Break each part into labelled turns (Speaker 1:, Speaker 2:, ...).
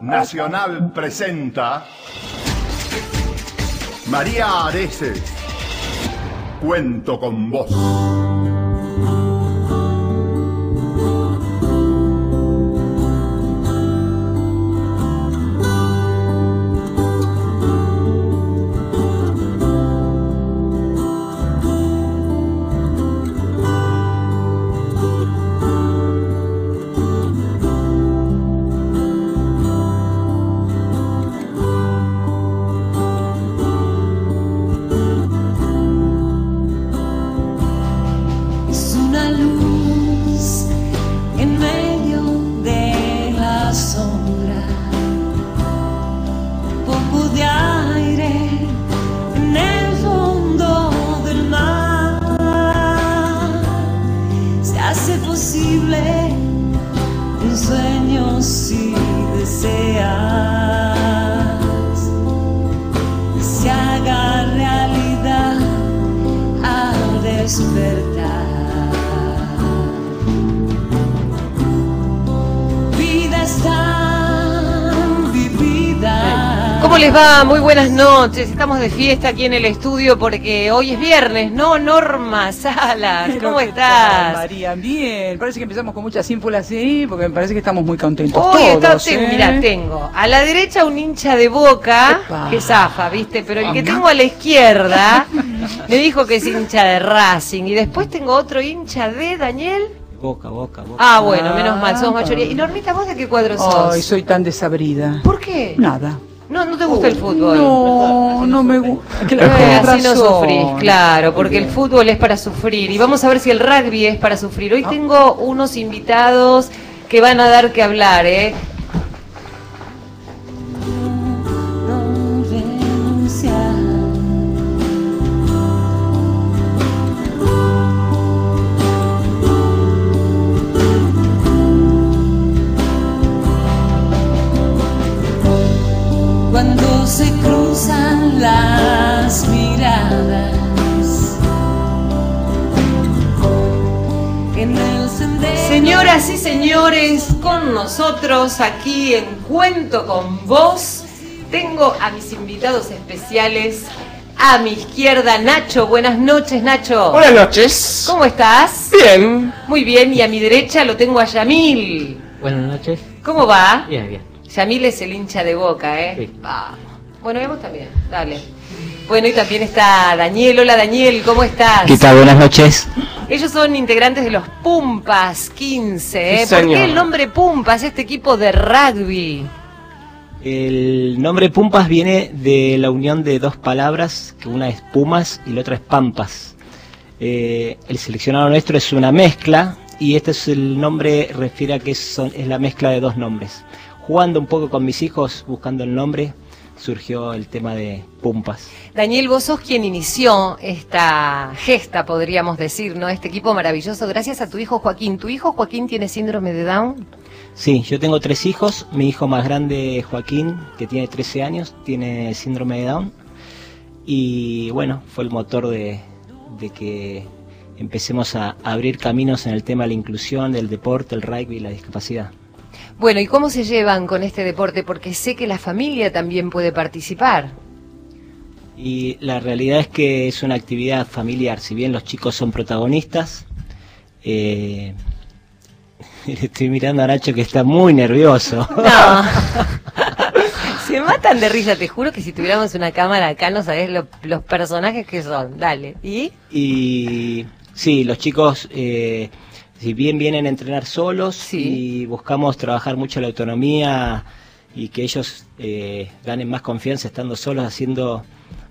Speaker 1: Nacional presenta María Areces. Cuento con vos.
Speaker 2: Les va? Muy buenas noches. Estamos de fiesta aquí en el estudio porque hoy es viernes, ¿no? Norma Salas, ¿cómo
Speaker 3: ¿Qué tal,
Speaker 2: estás?
Speaker 3: María, bien. Parece que empezamos con muchas ínfulas, sí, porque me parece que estamos muy contentos
Speaker 2: Hoy está,
Speaker 3: todos, ¿eh?
Speaker 2: mira, tengo a la derecha un hincha de boca
Speaker 3: Epa.
Speaker 2: que zafa, ¿viste? Pero el que tengo a la izquierda me dijo que es hincha de Racing. Y después tengo otro hincha de Daniel.
Speaker 4: Boca, boca, boca.
Speaker 2: Ah, bueno, menos mal, somos
Speaker 3: Ah.
Speaker 2: mayoría. Y Normita, ¿vos de qué cuadro sos?
Speaker 3: Ay, soy tan desabrida.
Speaker 2: ¿Por qué?
Speaker 3: Nada.
Speaker 2: No, te gusta el fútbol.
Speaker 3: No, no me gusta.
Speaker 2: Eh, así no sufrís, claro, porque el fútbol es para sufrir. Y vamos a ver si el rugby es para sufrir.
Speaker 3: Ah.
Speaker 2: Hoy tengo unos invitados que van a dar que hablar, ¿eh? Nosotros aquí en Cuento con Vos, tengo a mis invitados especiales. A mi izquierda, Nacho. Buenas noches, Nacho.
Speaker 5: Buenas noches.
Speaker 2: ¿Cómo estás?
Speaker 5: Bien.
Speaker 2: Muy bien, y a mi derecha lo tengo a Yamil.
Speaker 4: Buenas noches.
Speaker 2: ¿Cómo va?
Speaker 4: Bien, bien.
Speaker 2: Yamil es el hincha de boca, ¿eh?
Speaker 4: Sí.
Speaker 2: Vamos. Bueno, y vos también, dale. Bueno, y también está Daniel. Hola Daniel, ¿cómo estás?
Speaker 4: ¿Qué tal? Buenas noches.
Speaker 2: Ellos son integrantes de los Pumpas 15, ¿eh?
Speaker 5: Sí,
Speaker 2: ¿Por qué el nombre Pumpas, este equipo de rugby?
Speaker 4: El nombre Pumpas viene de la unión de dos palabras, que una es Pumas y la otra es Pampas. Eh, el seleccionado nuestro es una mezcla y este es el nombre, refiere a que son, es la mezcla de dos nombres. Jugando un poco con mis hijos, buscando el nombre, surgió el tema de Pumpas.
Speaker 2: Daniel, vos sos quien inició esta gesta, podríamos decir, ¿no? Este equipo maravilloso, gracias a tu hijo Joaquín. ¿Tu hijo Joaquín tiene síndrome de Down?
Speaker 4: Sí, yo tengo tres hijos. Mi hijo más grande, Joaquín, que tiene 13 años, tiene síndrome de Down. Y bueno, fue el motor de, de que empecemos a abrir caminos en el tema de la inclusión, del deporte, el rugby y la discapacidad.
Speaker 2: Bueno, ¿y cómo se llevan con este deporte? Porque sé que la familia también puede participar.
Speaker 4: Y la realidad es que es una actividad familiar. Si bien los chicos son protagonistas, eh, le estoy mirando a Nacho que está muy nervioso.
Speaker 2: No. Se matan de risa, te juro que si tuviéramos una cámara acá no sabés lo- los personajes que son. Dale. ¿Y?
Speaker 4: Y sí, los chicos, eh, si bien vienen a entrenar solos
Speaker 2: Sí.
Speaker 4: y buscamos trabajar mucho la autonomía y que ellos eh, ganen más confianza estando solos, haciendo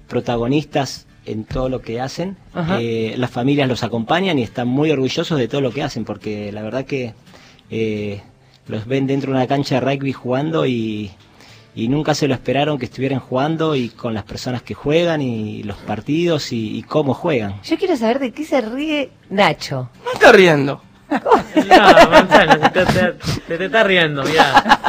Speaker 4: protagonistas en todo lo que hacen, eh, las familias los acompañan y están muy orgullosos de todo lo que hacen, porque la verdad que eh, los ven dentro de una cancha de rugby jugando y, y nunca se lo esperaron que estuvieran jugando y con las personas que juegan y los partidos y, y cómo juegan.
Speaker 2: Yo quiero saber de qué se ríe Nacho.
Speaker 5: No está riendo.
Speaker 6: No, Manzana, se te, te- te- te está riendo, mirá.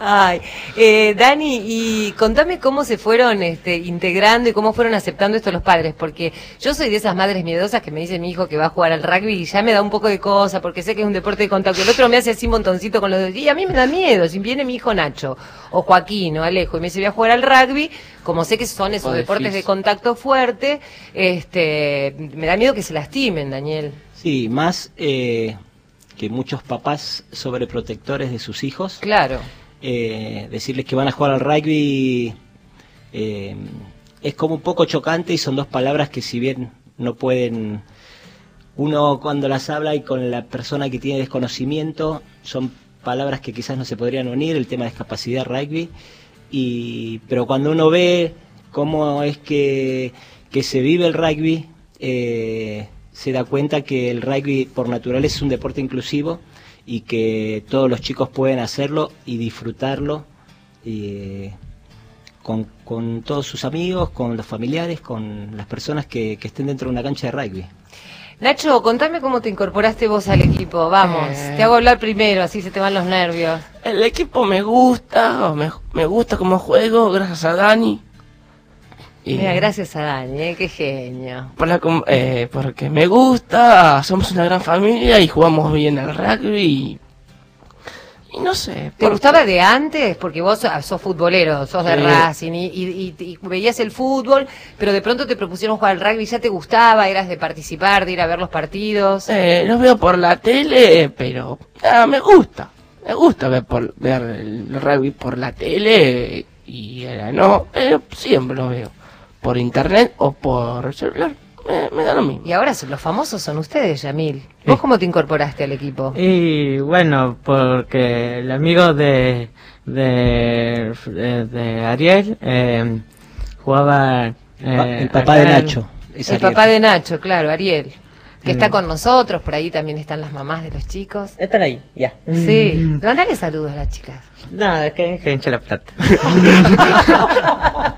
Speaker 2: Ay, eh, Dani, y contame cómo se fueron este, integrando y cómo fueron aceptando esto los padres, porque yo soy de esas madres miedosas que me dice mi hijo que va a jugar al rugby y ya me da un poco de cosa, porque sé que es un deporte de contacto. El otro me hace así un montoncito con los dedos, y a mí me da miedo, si viene mi hijo Nacho, o Joaquín, o Alejo, y me dice voy a jugar al rugby, como sé que son esos deportes de contacto fuerte, este, me da miedo que se lastimen, Daniel.
Speaker 4: Sí, más eh, que muchos papás sobreprotectores de sus hijos.
Speaker 2: Claro.
Speaker 4: eh, decirles que van a jugar al rugby eh, es como un poco chocante y son dos palabras que si bien no pueden, uno cuando las habla y con la persona que tiene desconocimiento, son palabras que quizás no se podrían unir, el tema de discapacidad rugby, y, pero cuando uno ve cómo es que, que se vive el rugby, eh, se da cuenta que el rugby por naturaleza es un deporte inclusivo y que todos los chicos pueden hacerlo y disfrutarlo eh, con, con todos sus amigos, con los familiares, con las personas que, que estén dentro de una cancha de rugby.
Speaker 2: Nacho, contame cómo te incorporaste vos al equipo. Vamos,
Speaker 5: Eh.
Speaker 2: te hago hablar primero, así se te van los nervios.
Speaker 5: El equipo me gusta, me, me gusta como juego, gracias a Dani. Y
Speaker 2: Mira, gracias a Dani, eh, qué genio.
Speaker 5: por la eh, porque me gusta, somos una gran familia y jugamos bien al rugby. Y, y no sé.
Speaker 2: ¿Te
Speaker 5: por-
Speaker 2: gustaba de antes? Porque vos ah, sos futbolero, sos de. Racing y, y- y- y veías el fútbol, pero de pronto te propusieron jugar al rugby, ¿ya te gustaba? ¿Eras de participar, de ir a ver los partidos?
Speaker 5: Eh, lo veo por la tele, pero ah, me gusta. Me gusta ver, por, ver el rugby por la tele y era no, pero siempre lo veo. Por internet o por celular, me, me da lo mismo.
Speaker 2: Y ahora los famosos son ustedes, Yamil. ¿Vos cómo te incorporaste al equipo?
Speaker 6: Y bueno, porque el amigo de de, de, de Ariel eh, jugaba eh,
Speaker 4: el papá de Nacho. es
Speaker 2: El
Speaker 4: Ariel.
Speaker 2: papá de Nacho, claro, Ariel. Que está
Speaker 6: Mm.
Speaker 2: con nosotros, por ahí también están las mamás de los chicos.
Speaker 6: Están ahí, ya.
Speaker 2: Sí,
Speaker 6: Mm.
Speaker 2: mandale saludos a las chicas.
Speaker 6: No, es que, que hincha la plata.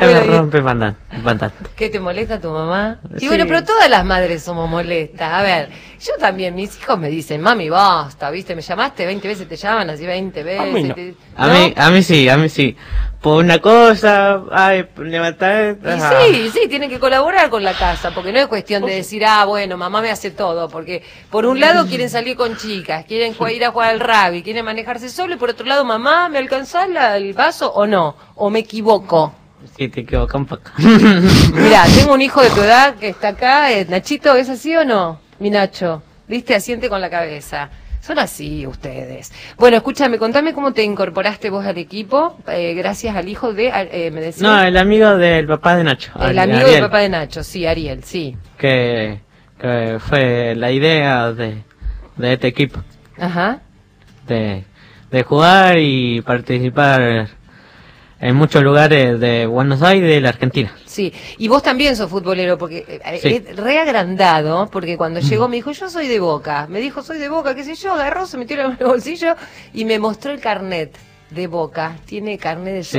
Speaker 6: Ya me
Speaker 2: Bueno, y-
Speaker 6: rompe bastante. bastante.
Speaker 2: ¿Qué te molesta tu mamá? Y
Speaker 6: Sí.
Speaker 2: bueno, pero todas las madres somos molestas. A ver, yo también, mis hijos me dicen, mami, basta, ¿viste? Me llamaste 20 veces, te llaman así 20 veces.
Speaker 5: mí no.
Speaker 2: te-
Speaker 6: A
Speaker 2: ¿no?
Speaker 6: mí, a mí sí, a mí sí. Por una cosa, ay, levantar.
Speaker 2: Y sí, sí, tienen que colaborar con la casa, porque no es cuestión de decir, ah, bueno, mamá me hace todo, porque por un lado quieren salir con chicas, quieren ir a jugar al rugby, quieren manejarse solo, y por otro lado, mamá, ¿me alcanzás la- el vaso o no? ¿O me equivoco?
Speaker 6: Sí, te equivocas un poco.
Speaker 2: Mira, tengo un hijo de tu edad que está acá, eh, Nachito, ¿es así o no? Mi Nacho, viste, asiente con la cabeza. Son así ustedes. Bueno, escúchame, contame cómo te incorporaste vos al equipo, eh, gracias al hijo de, eh, me decía.
Speaker 6: No, el amigo del papá de Nacho.
Speaker 2: el amigo del papá de Nacho, sí, Ariel, sí.
Speaker 6: Que, que fue la idea de, de este equipo.
Speaker 2: Ajá.
Speaker 6: De, de jugar y participar en muchos lugares de Buenos Aires y de la Argentina.
Speaker 2: Sí, y vos también sos futbolero, porque eh,
Speaker 6: Sí.
Speaker 2: es re agrandado, porque cuando llegó me dijo, yo soy de Boca. Me dijo, soy de Boca, qué sé yo, agarró, se metió en el bolsillo y me mostró el carnet de Boca. Tiene carnet de
Speaker 6: Sí.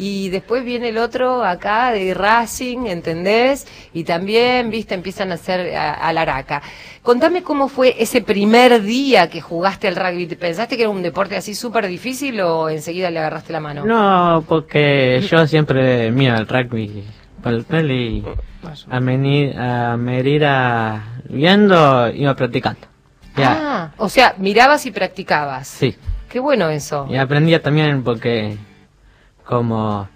Speaker 2: Y después viene el otro acá de Racing, ¿entendés? Y también, viste, empiezan a hacer a, a la araca. Contame cómo fue ese primer día que jugaste al rugby. ¿Pensaste que era un deporte así súper difícil o enseguida le agarraste la mano?
Speaker 6: No, porque yo siempre miro el rugby por el tele y a, meni- a medida viendo iba practicando. Ya,
Speaker 2: Ah, o sea, mirabas y practicabas.
Speaker 6: sí.
Speaker 2: Qué bueno eso.
Speaker 6: Y aprendía también porque como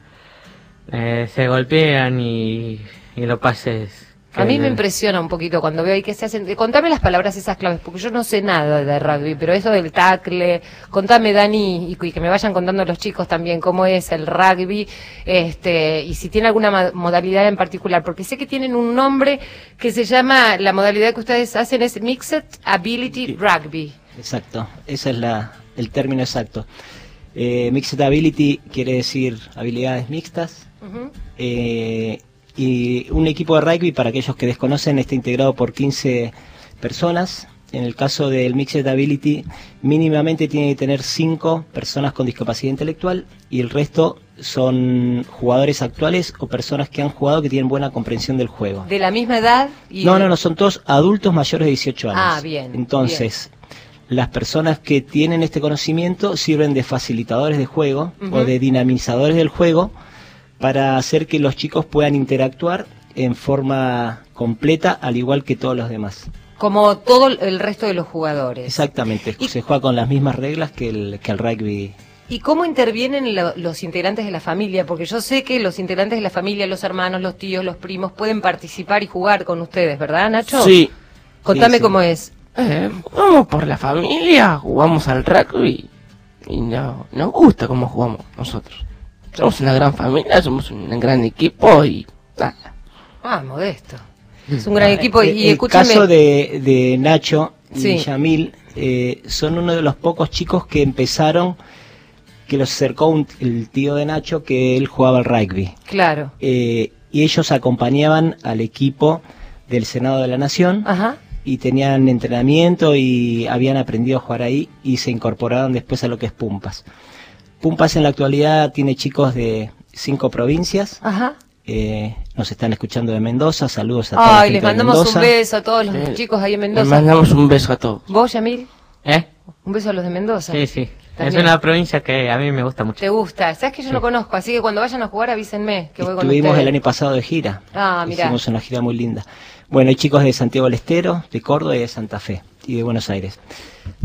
Speaker 6: eh, se golpean y, y los pases.
Speaker 2: A mí me impresiona un poquito cuando veo ahí que se hacen. Contame las palabras esas claves, porque yo no sé nada de rugby, pero eso del tackle. Contame, Dani, y, que me vayan contando los chicos también cómo es el rugby, este, y si tiene alguna modalidad en particular, porque sé que tienen un nombre que se llama, la modalidad que ustedes hacen es Mixed Ability Rugby.
Speaker 4: Exacto, ese es la, el término exacto. Eh, mixed ability quiere decir habilidades mixtas. Eh, y un equipo de rugby, para aquellos que desconocen, está integrado por 15 personas. En el caso del Mixed Ability, mínimamente tiene que tener 5 personas con discapacidad intelectual y el resto son jugadores actuales o personas que han jugado que tienen buena comprensión del juego.
Speaker 2: De la misma edad y.
Speaker 4: No, no, no, son todos adultos mayores de 18 años.
Speaker 2: Ah, bien,
Speaker 4: Entonces, las personas que tienen este conocimiento sirven de facilitadores de juego o de dinamizadores del juego para hacer que los chicos puedan interactuar en forma completa al igual que todos los demás.
Speaker 2: Como todo el resto de los jugadores.
Speaker 4: Exactamente,
Speaker 2: Y-
Speaker 4: se juega con las mismas reglas que el, que el rugby.
Speaker 2: ¿Y cómo intervienen lo- los integrantes de la familia? Porque yo sé que los integrantes de la familia, los hermanos, los tíos, los primos, pueden participar y jugar con ustedes, ¿verdad, Nacho?
Speaker 5: Sí.
Speaker 2: Contame
Speaker 4: Sí, sí.
Speaker 2: cómo es.
Speaker 5: Eh, vamos por la familia, jugamos al rugby y no, nos gusta cómo jugamos nosotros. Somos una gran familia, somos un gran equipo y nada.
Speaker 2: Ah, modesto. Es un gran equipo.
Speaker 4: Eh,
Speaker 2: Y
Speaker 4: el
Speaker 2: escúchame.
Speaker 4: caso de, de Nacho y
Speaker 2: Sí.
Speaker 4: Yamil eh, son uno de los pocos chicos que empezaron, que los acercó un- el tío de Nacho, que él jugaba al rugby.
Speaker 2: Claro.
Speaker 4: Eh, y ellos acompañaban al equipo del Senado de la Nación
Speaker 2: Ajá.
Speaker 4: Y tenían entrenamiento y habían aprendido a jugar ahí y se incorporaron después a lo que es Pumpas. Pumpas en la actualidad tiene chicos de cinco provincias.
Speaker 2: Ajá.
Speaker 4: eh, nos están escuchando de Mendoza. Saludos a toda la
Speaker 2: Ay, les mandamos un beso a todos los
Speaker 5: Eh,
Speaker 2: chicos ahí en
Speaker 5: Les
Speaker 2: Mendoza.
Speaker 5: mandamos un beso a todos.
Speaker 2: ¿Vos, Yamil?
Speaker 6: ¿Eh?
Speaker 2: Un beso a los de Mendoza.
Speaker 6: Sí, sí. Es una provincia que a mí me gusta mucho.
Speaker 2: ¿Te gusta? ¿Sabes que yo no conozco? Así que cuando vayan a jugar avísenme que voy con
Speaker 4: Estuvimos el año pasado de gira.
Speaker 2: Ah, mirá.
Speaker 4: Hicimos una gira muy linda. Bueno, hay chicos de Santiago del Estero, de Córdoba y de Santa Fe y de Buenos Aires.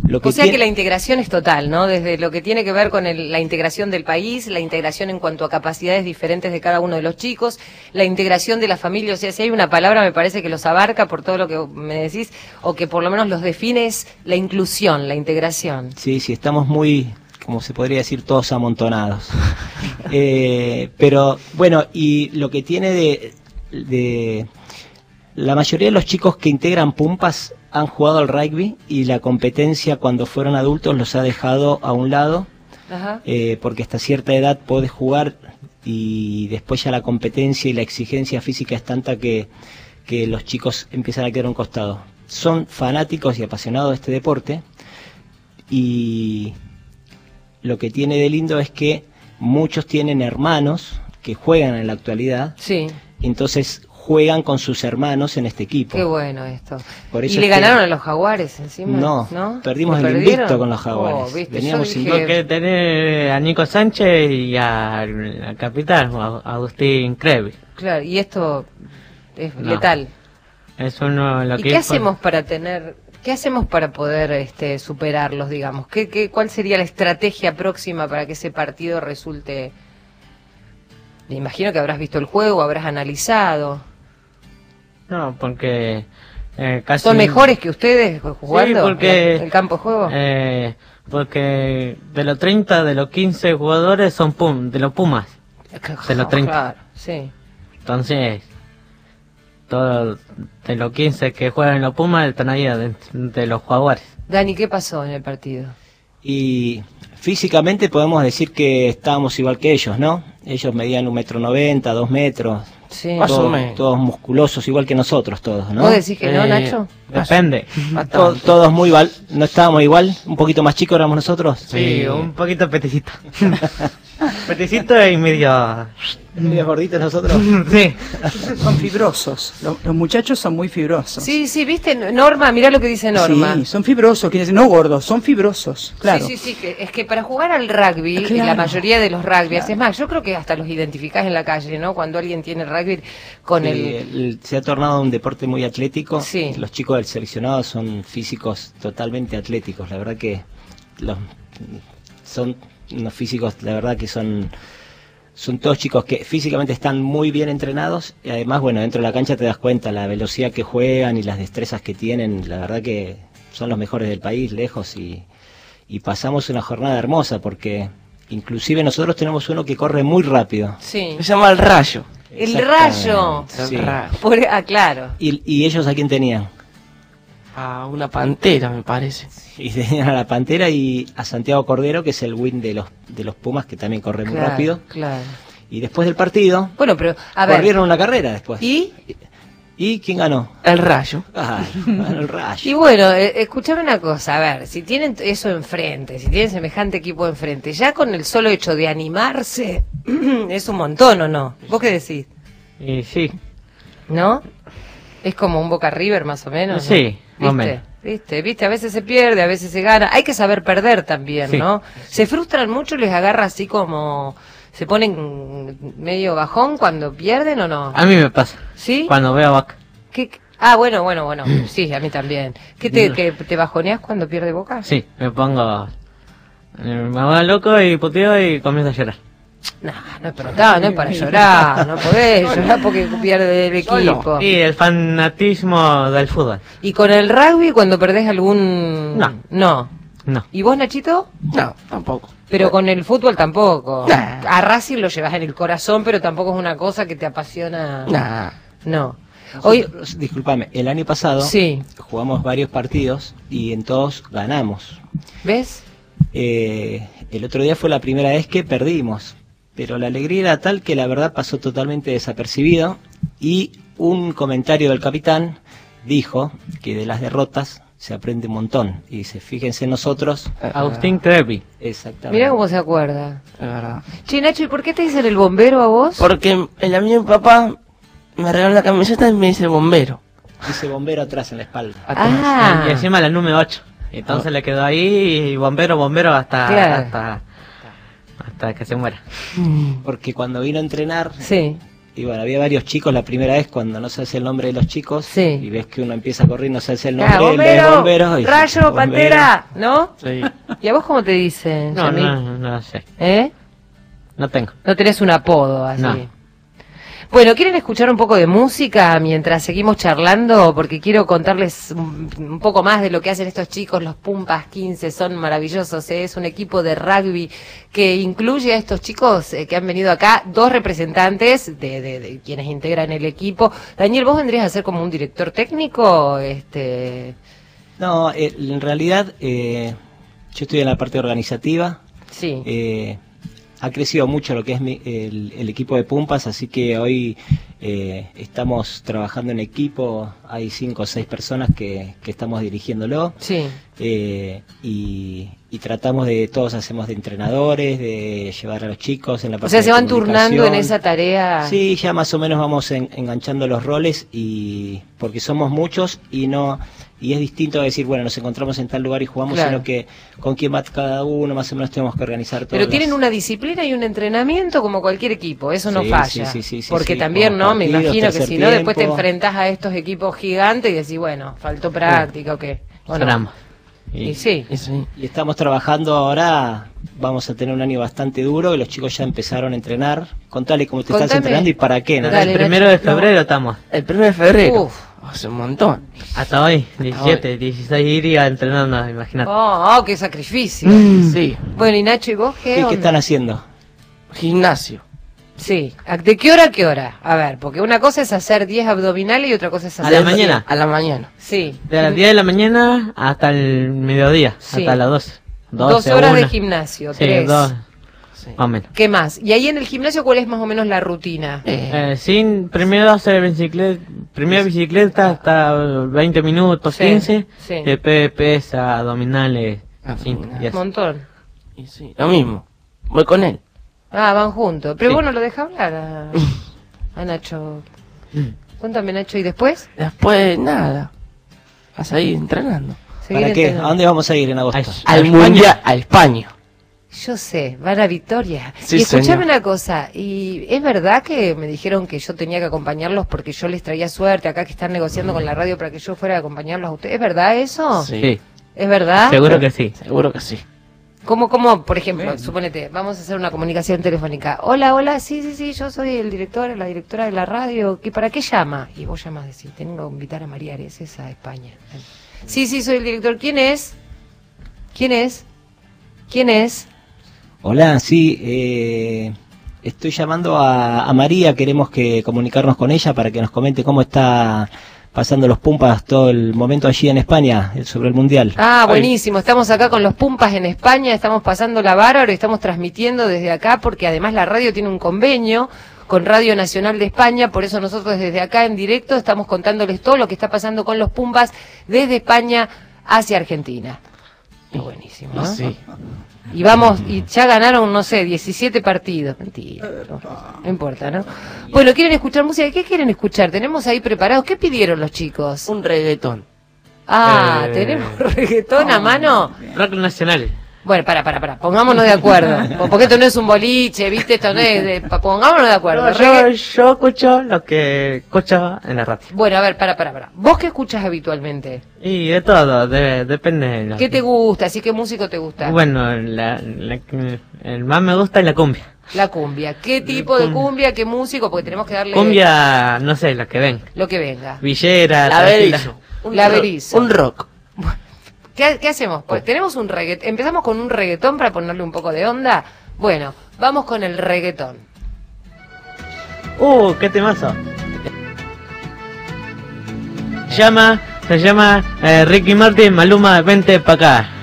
Speaker 4: Lo
Speaker 2: O sea
Speaker 4: tiene-
Speaker 2: que la integración es total, ¿no? Desde lo que tiene que ver con el- la integración del país, la integración en cuanto a capacidades diferentes de cada uno de los chicos, la integración de la familia, o sea, si hay una palabra me parece que los abarca por todo lo que me decís, o que por lo menos los define es la inclusión, la integración.
Speaker 4: Sí, sí, estamos muy, como se podría decir, todos amontonados. Eh, pero bueno, y lo que tiene de, de... La mayoría de los chicos que integran Pumpas han jugado al rugby y la competencia cuando fueron adultos los ha dejado a un lado
Speaker 2: Ajá.
Speaker 4: eh, porque hasta cierta edad podés jugar y después ya la competencia y la exigencia física es tanta que, que los chicos empiezan a quedar a un costado. Son fanáticos y apasionados de este deporte y lo que tiene de lindo es que muchos tienen hermanos que juegan en la actualidad,
Speaker 2: Sí,
Speaker 4: entonces juegan con sus hermanos en este equipo.
Speaker 2: qué bueno esto.
Speaker 4: Por
Speaker 2: ¿Y le
Speaker 4: que-
Speaker 2: ganaron a los jaguares encima?
Speaker 4: No,
Speaker 2: ¿No?
Speaker 4: perdimos
Speaker 2: ¿Le
Speaker 4: el
Speaker 2: perdieron?
Speaker 4: invicto con los jaguares.
Speaker 2: Oh, viste,
Speaker 4: Veníamos
Speaker 6: Porque tenés a Nico Sánchez y al capitán, a Agustín Crevi.
Speaker 2: Claro, y esto es
Speaker 6: No.
Speaker 2: letal. ¿Y
Speaker 6: que
Speaker 2: qué hacemos para tener, qué hacemos para poder este, superarlos, digamos? ¿Qué, qué, ¿Cuál sería la estrategia próxima para que ese partido resulte? Me imagino que habrás visto el juego, habrás analizado.
Speaker 6: No, porque eh, casi...
Speaker 2: ¿Son mejores que ustedes jugando
Speaker 6: Sí, porque...
Speaker 2: en el campo de juego?
Speaker 6: eh, porque de los 30, de los 15 jugadores son pum, de los Pumas. de los 30.
Speaker 2: Claro, sí.
Speaker 6: Entonces, todos de los 15 que juegan en los Pumas están ahí adentro, de los jaguares.
Speaker 2: Dani, ¿qué pasó en el partido?
Speaker 4: Y físicamente podemos decir que estábamos igual que ellos, ¿no? Ellos medían un metro noventa, dos metros,
Speaker 2: Sí.
Speaker 5: Más o
Speaker 4: todos,
Speaker 5: menos.
Speaker 4: todos musculosos, igual que nosotros todos, ¿no?
Speaker 2: ¿Vos decís que no, Nacho?
Speaker 6: Depende.
Speaker 4: To- todos muy igual, no estábamos igual, un poquito más chicos éramos nosotros.
Speaker 6: Sí, un poquito peticito. peticito y medio...
Speaker 4: Medio gorditos nosotros.
Speaker 6: sí.
Speaker 3: Son fibrosos. Los, los muchachos son muy fibrosos.
Speaker 2: Sí, sí, viste, Norma, mirá lo que dice Norma.
Speaker 3: Sí, son fibrosos, quiere decir, no gordos, son fibrosos, claro.
Speaker 2: Sí, sí, sí, que, es que para jugar al rugby,
Speaker 3: Claro.
Speaker 2: la mayoría de los rugbyers, es más, yo creo que hasta los identificás en la calle, ¿no? Cuando alguien tiene rugby con
Speaker 4: Sí,
Speaker 2: el...
Speaker 4: el- se ha tornado un deporte muy atlético.
Speaker 2: Sí.
Speaker 4: Los chicos del seleccionado son físicos totalmente atléticos. La verdad que los son unos físicos, la verdad que son son todos chicos que físicamente están muy bien entrenados y además, bueno, dentro de la cancha te das cuenta la velocidad que juegan y las destrezas que tienen. La verdad que son los mejores del país, lejos y, y pasamos una jornada hermosa porque inclusive nosotros tenemos uno que corre muy rápido.
Speaker 2: Sí.
Speaker 5: Se llama el rayo.
Speaker 2: El rayo.
Speaker 4: sí.
Speaker 5: El rayo.
Speaker 2: Por- ah, claro.
Speaker 4: ¿Y, y ellos a quién tenían?
Speaker 5: A una pantera, me parece.
Speaker 4: Y tenían a la Pantera y a Santiago Cordero, que es el win de los, de los Pumas, que también corre muy rápido.
Speaker 2: Claro.
Speaker 4: Y después del partido,
Speaker 2: Bueno, pero, a ver.
Speaker 4: corrieron una carrera después.
Speaker 2: ¿Y?
Speaker 4: ¿Y quién ganó?
Speaker 5: El rayo.
Speaker 4: Ah, ganó el
Speaker 2: Y
Speaker 4: Rayo.
Speaker 2: bueno, eh, escuchame una cosa, a ver, si tienen eso enfrente, si tienen semejante equipo enfrente, ya con el solo hecho de animarse, es un montón, ¿o no? ¿Vos qué decís?
Speaker 6: Y sí,
Speaker 2: ¿No? Es como un Boca River más o menos. ¿no?
Speaker 6: Sí, más o
Speaker 2: ¿Viste?
Speaker 6: menos.
Speaker 2: Viste, viste, a veces se pierde, a veces se gana. Hay que saber perder también,
Speaker 6: Sí.
Speaker 2: ¿no? Se frustran mucho, les agarra así como se ponen medio bajón cuando pierden o no.
Speaker 6: A mí me pasa.
Speaker 2: ¿Sí?
Speaker 6: Cuando veo a Boca.
Speaker 2: ¿Qué- Ah, bueno, bueno, bueno. Sí, a mí también. ¿Qué te, que te bajoneas cuando pierde Boca?
Speaker 6: Sí, me pongo... Me hago loco y puteo y comienzo a llorar.
Speaker 2: No, no es para, no es para llorar, no podés llorar porque pierde el equipo.
Speaker 6: Y el fanatismo del fútbol.
Speaker 2: ¿Y con el rugby cuando perdés algún...?
Speaker 6: No.
Speaker 2: No.
Speaker 6: No.
Speaker 2: ¿Y vos, Nachito?
Speaker 5: No, tampoco.
Speaker 2: Pero con el fútbol tampoco.
Speaker 5: Nah.
Speaker 2: A Racing lo llevas en el corazón, pero tampoco es una cosa que te apasiona.
Speaker 5: Nah.
Speaker 2: No. Hoy,
Speaker 4: Nosotros, discúlpame, el año pasado
Speaker 2: Sí.
Speaker 4: jugamos varios partidos y en todos ganamos.
Speaker 2: ¿ves?
Speaker 4: Eh, el otro día fue la primera vez que perdimos, pero la alegría era tal que la verdad pasó totalmente desapercibido y un comentario del capitán dijo que de las derrotas se aprende un montón. Y dice, fíjense nosotros.
Speaker 6: Agustín Crepi.
Speaker 4: Exactamente.
Speaker 2: Mirá cómo se acuerda.
Speaker 5: Es verdad.
Speaker 2: Che, Nacho, ¿y por qué te dicen el bombero a vos?
Speaker 5: Porque el amigo de mi papá me regaló la camiseta y me dice bombero.
Speaker 4: Dice bombero atrás en la espalda.
Speaker 2: Ah,
Speaker 6: Y encima la número 8. Entonces le quedó ahí y bombero, bombero hasta,
Speaker 2: Claro.
Speaker 6: hasta, hasta que se muera.
Speaker 4: Porque cuando vino a entrenar,
Speaker 2: sí.
Speaker 4: y bueno, había varios chicos la primera vez cuando no sabes el nombre de los chicos,
Speaker 2: Sí.
Speaker 4: y ves que uno empieza a correr y no sabes el nombre,
Speaker 2: Ah, bombero,
Speaker 4: bombero, y dices,
Speaker 2: rayo,
Speaker 4: bombero.
Speaker 2: pantera, ¿no?
Speaker 5: Sí.
Speaker 2: ¿Y a vos cómo te dicen?
Speaker 6: No,
Speaker 2: Yamil?
Speaker 6: no, no sé.
Speaker 2: ¿Eh?
Speaker 6: No tengo.
Speaker 2: No tenés un apodo así.
Speaker 6: No.
Speaker 2: Bueno, ¿quieren escuchar un poco de música mientras seguimos charlando? Porque quiero contarles un, poco más de lo que hacen estos chicos, los Pumpas 15, son maravillosos. ¿eh? Es un equipo de rugby que incluye a estos chicos eh, que han venido acá, dos representantes de, de- de quienes integran el equipo. Daniel, ¿vos vendrías a ser como un director técnico? Este,
Speaker 4: No, eh, en realidad eh, yo estoy en la parte organizativa.
Speaker 2: sí.
Speaker 4: eh, ha crecido mucho lo que es mi- el, el equipo de Pumpas, así que hoy eh, estamos trabajando en equipo. Hay cinco o seis personas que, que estamos dirigiéndolo.
Speaker 2: Sí.
Speaker 4: eh, y, y tratamos de, todos hacemos de entrenadores, de llevar a los chicos en la
Speaker 2: O
Speaker 4: parte
Speaker 2: sea,
Speaker 4: de
Speaker 2: se van turnando en esa tarea.
Speaker 4: Sí, ya más o menos vamos en- enganchando los roles y porque somos muchos y no y es distinto a decir, bueno, nos encontramos en tal lugar y jugamos,
Speaker 2: Claro.
Speaker 4: sino que con quién va cada uno, más o menos tenemos que organizar todo.
Speaker 2: Pero tienen una disciplina y un entrenamiento como cualquier equipo, eso no
Speaker 4: Sí,
Speaker 2: falla.
Speaker 4: sí, sí,
Speaker 2: Porque
Speaker 4: sí,
Speaker 2: también, ¿no? Me imagino que si no, después te enfrentás a estos equipos gigantes y decís, bueno, faltó práctica o qué. ¿O no?
Speaker 6: Sonamos.
Speaker 2: Y sí.
Speaker 5: Y sí.
Speaker 4: Y estamos trabajando ahora, vamos a tener un año bastante duro y los chicos ya empezaron a entrenar. Contale cómo te estás entrenando y para qué, ¿no?
Speaker 2: Dale,
Speaker 6: el primero de febrero estamos.
Speaker 5: El 1 de febrero.
Speaker 2: Uf.
Speaker 5: Hace un montón.
Speaker 6: Hasta hoy, 17, 16 días entrenando, imagínate.
Speaker 2: Oh, oh, qué sacrificio.
Speaker 5: Sí.
Speaker 2: Bueno, y Nacho, ¿y vos qué?
Speaker 4: ¿Y qué están haciendo?
Speaker 5: Gimnasio.
Speaker 2: Sí. ¿A- ¿De qué hora a qué hora? A ver, porque una cosa es hacer 10 abdominales y otra cosa es
Speaker 6: A
Speaker 2: hacer...
Speaker 6: la mañana.
Speaker 5: A la mañana.
Speaker 2: Sí.
Speaker 6: De las 10 de la mañana hasta el mediodía,
Speaker 2: Sí.
Speaker 6: hasta las 12.
Speaker 2: 12 horas de
Speaker 6: una.
Speaker 2: gimnasio,
Speaker 6: Sí,
Speaker 2: tres.
Speaker 6: dos,
Speaker 5: Sí.
Speaker 6: más o menos.
Speaker 2: ¿Qué más? Y ahí en el gimnasio, ¿cuál es más o menos la rutina?
Speaker 5: Eh,
Speaker 6: Eh, sin primero hacer bicicleta, primera bicicleta hasta 20 minutos,
Speaker 2: Sí,
Speaker 6: 15,
Speaker 2: sí.
Speaker 6: después pesa, abdominales,
Speaker 2: Un montón.
Speaker 5: y sí, lo mismo. Voy con él.
Speaker 2: Ah, van juntos. Pero
Speaker 6: Sí.
Speaker 2: vos no lo dejas hablar a, a Nacho. Cuéntame, Nacho, ¿y después?
Speaker 5: Después, nada. A seguir entrenando.
Speaker 2: Seguir
Speaker 4: ¿Para qué?
Speaker 2: entrenando.
Speaker 4: ¿A dónde vamos a ir en agosto?
Speaker 5: Al mundial, a España.
Speaker 2: Yo sé, van a Victoria.
Speaker 5: Sí,
Speaker 2: y escuchame
Speaker 5: señor.
Speaker 2: una cosa, ¿y es verdad que me dijeron que yo tenía que acompañarlos porque yo les traía suerte acá que están negociando con la radio para que yo fuera a acompañarlos a ustedes? ¿Es verdad eso?
Speaker 6: Sí,
Speaker 2: ¿Es verdad?
Speaker 6: seguro que sí.
Speaker 5: Seguro que sí.
Speaker 2: ¿Cómo, cómo, por ejemplo, suponete, vamos a hacer una comunicación telefónica. Hola, hola, sí, sí, sí, yo soy el director, la directora de la radio. ¿Qué, ¿Para qué llama? Y vos llamas, decís, tengo que invitar a María Ares, esa a España. Sí, sí, soy el director. ¿Quién es? ¿Quién es? ¿Quién es?
Speaker 4: Hola, sí, eh, estoy llamando a, a María, queremos que comunicarnos con ella para que nos comente cómo está pasando los Pumpas todo el momento allí en España eh, sobre el Mundial.
Speaker 2: Ah, buenísimo. Estamos acá con los Pumpas en España, estamos pasando la bárbaro y estamos transmitiendo desde acá porque además la radio tiene un convenio con Radio Nacional de España, por eso nosotros desde acá en directo estamos contándoles todo lo que está pasando con los Pumpas desde España hacia Argentina. Qué buenísimo. ¿no?
Speaker 5: sí.
Speaker 2: Y vamos, y ya ganaron, no sé, 17 partidos. Mentira, no, no importa, ¿no? Bueno, ¿quieren escuchar música? ¿Qué quieren escuchar? Tenemos ahí preparados. ¿Qué pidieron los chicos?
Speaker 5: Un reggaetón.
Speaker 2: Ah,
Speaker 7: Eh,
Speaker 2: ¿tenemos reggaetón a mano?
Speaker 7: Rock nacional.
Speaker 2: Bueno, para, para, para, pongámonos de acuerdo. Porque esto no es un boliche, ¿viste? Esto no es de... Pongámonos de acuerdo.
Speaker 7: No, yo, yo escucho lo que escucho en la radio.
Speaker 2: Bueno, a ver, para, para, para. ¿Vos qué escuchas habitualmente?
Speaker 7: Y de todo, de- depende. de la-
Speaker 2: ¿Qué te gusta? ¿Así qué músico te gusta?
Speaker 7: Bueno, la, el más me gusta es la cumbia.
Speaker 2: La cumbia. ¿Qué tipo de cumbia? ¿Qué músico? Porque tenemos que darle
Speaker 7: Cumbia, no sé, la que ven.
Speaker 2: lo que venga.
Speaker 7: Villera,
Speaker 5: La. Berizo.
Speaker 2: La Berizo.
Speaker 5: Un rock.
Speaker 2: ¿Qué, qué hacemos? Pues tenemos un reggaetón. Empezamos con un reggaetón para ponerle un poco de onda. Bueno, vamos con el reggaetón.
Speaker 7: Uh, qué temazo. Llama, se llama eh, Ricky Martin, Maluma, vente pa' acá.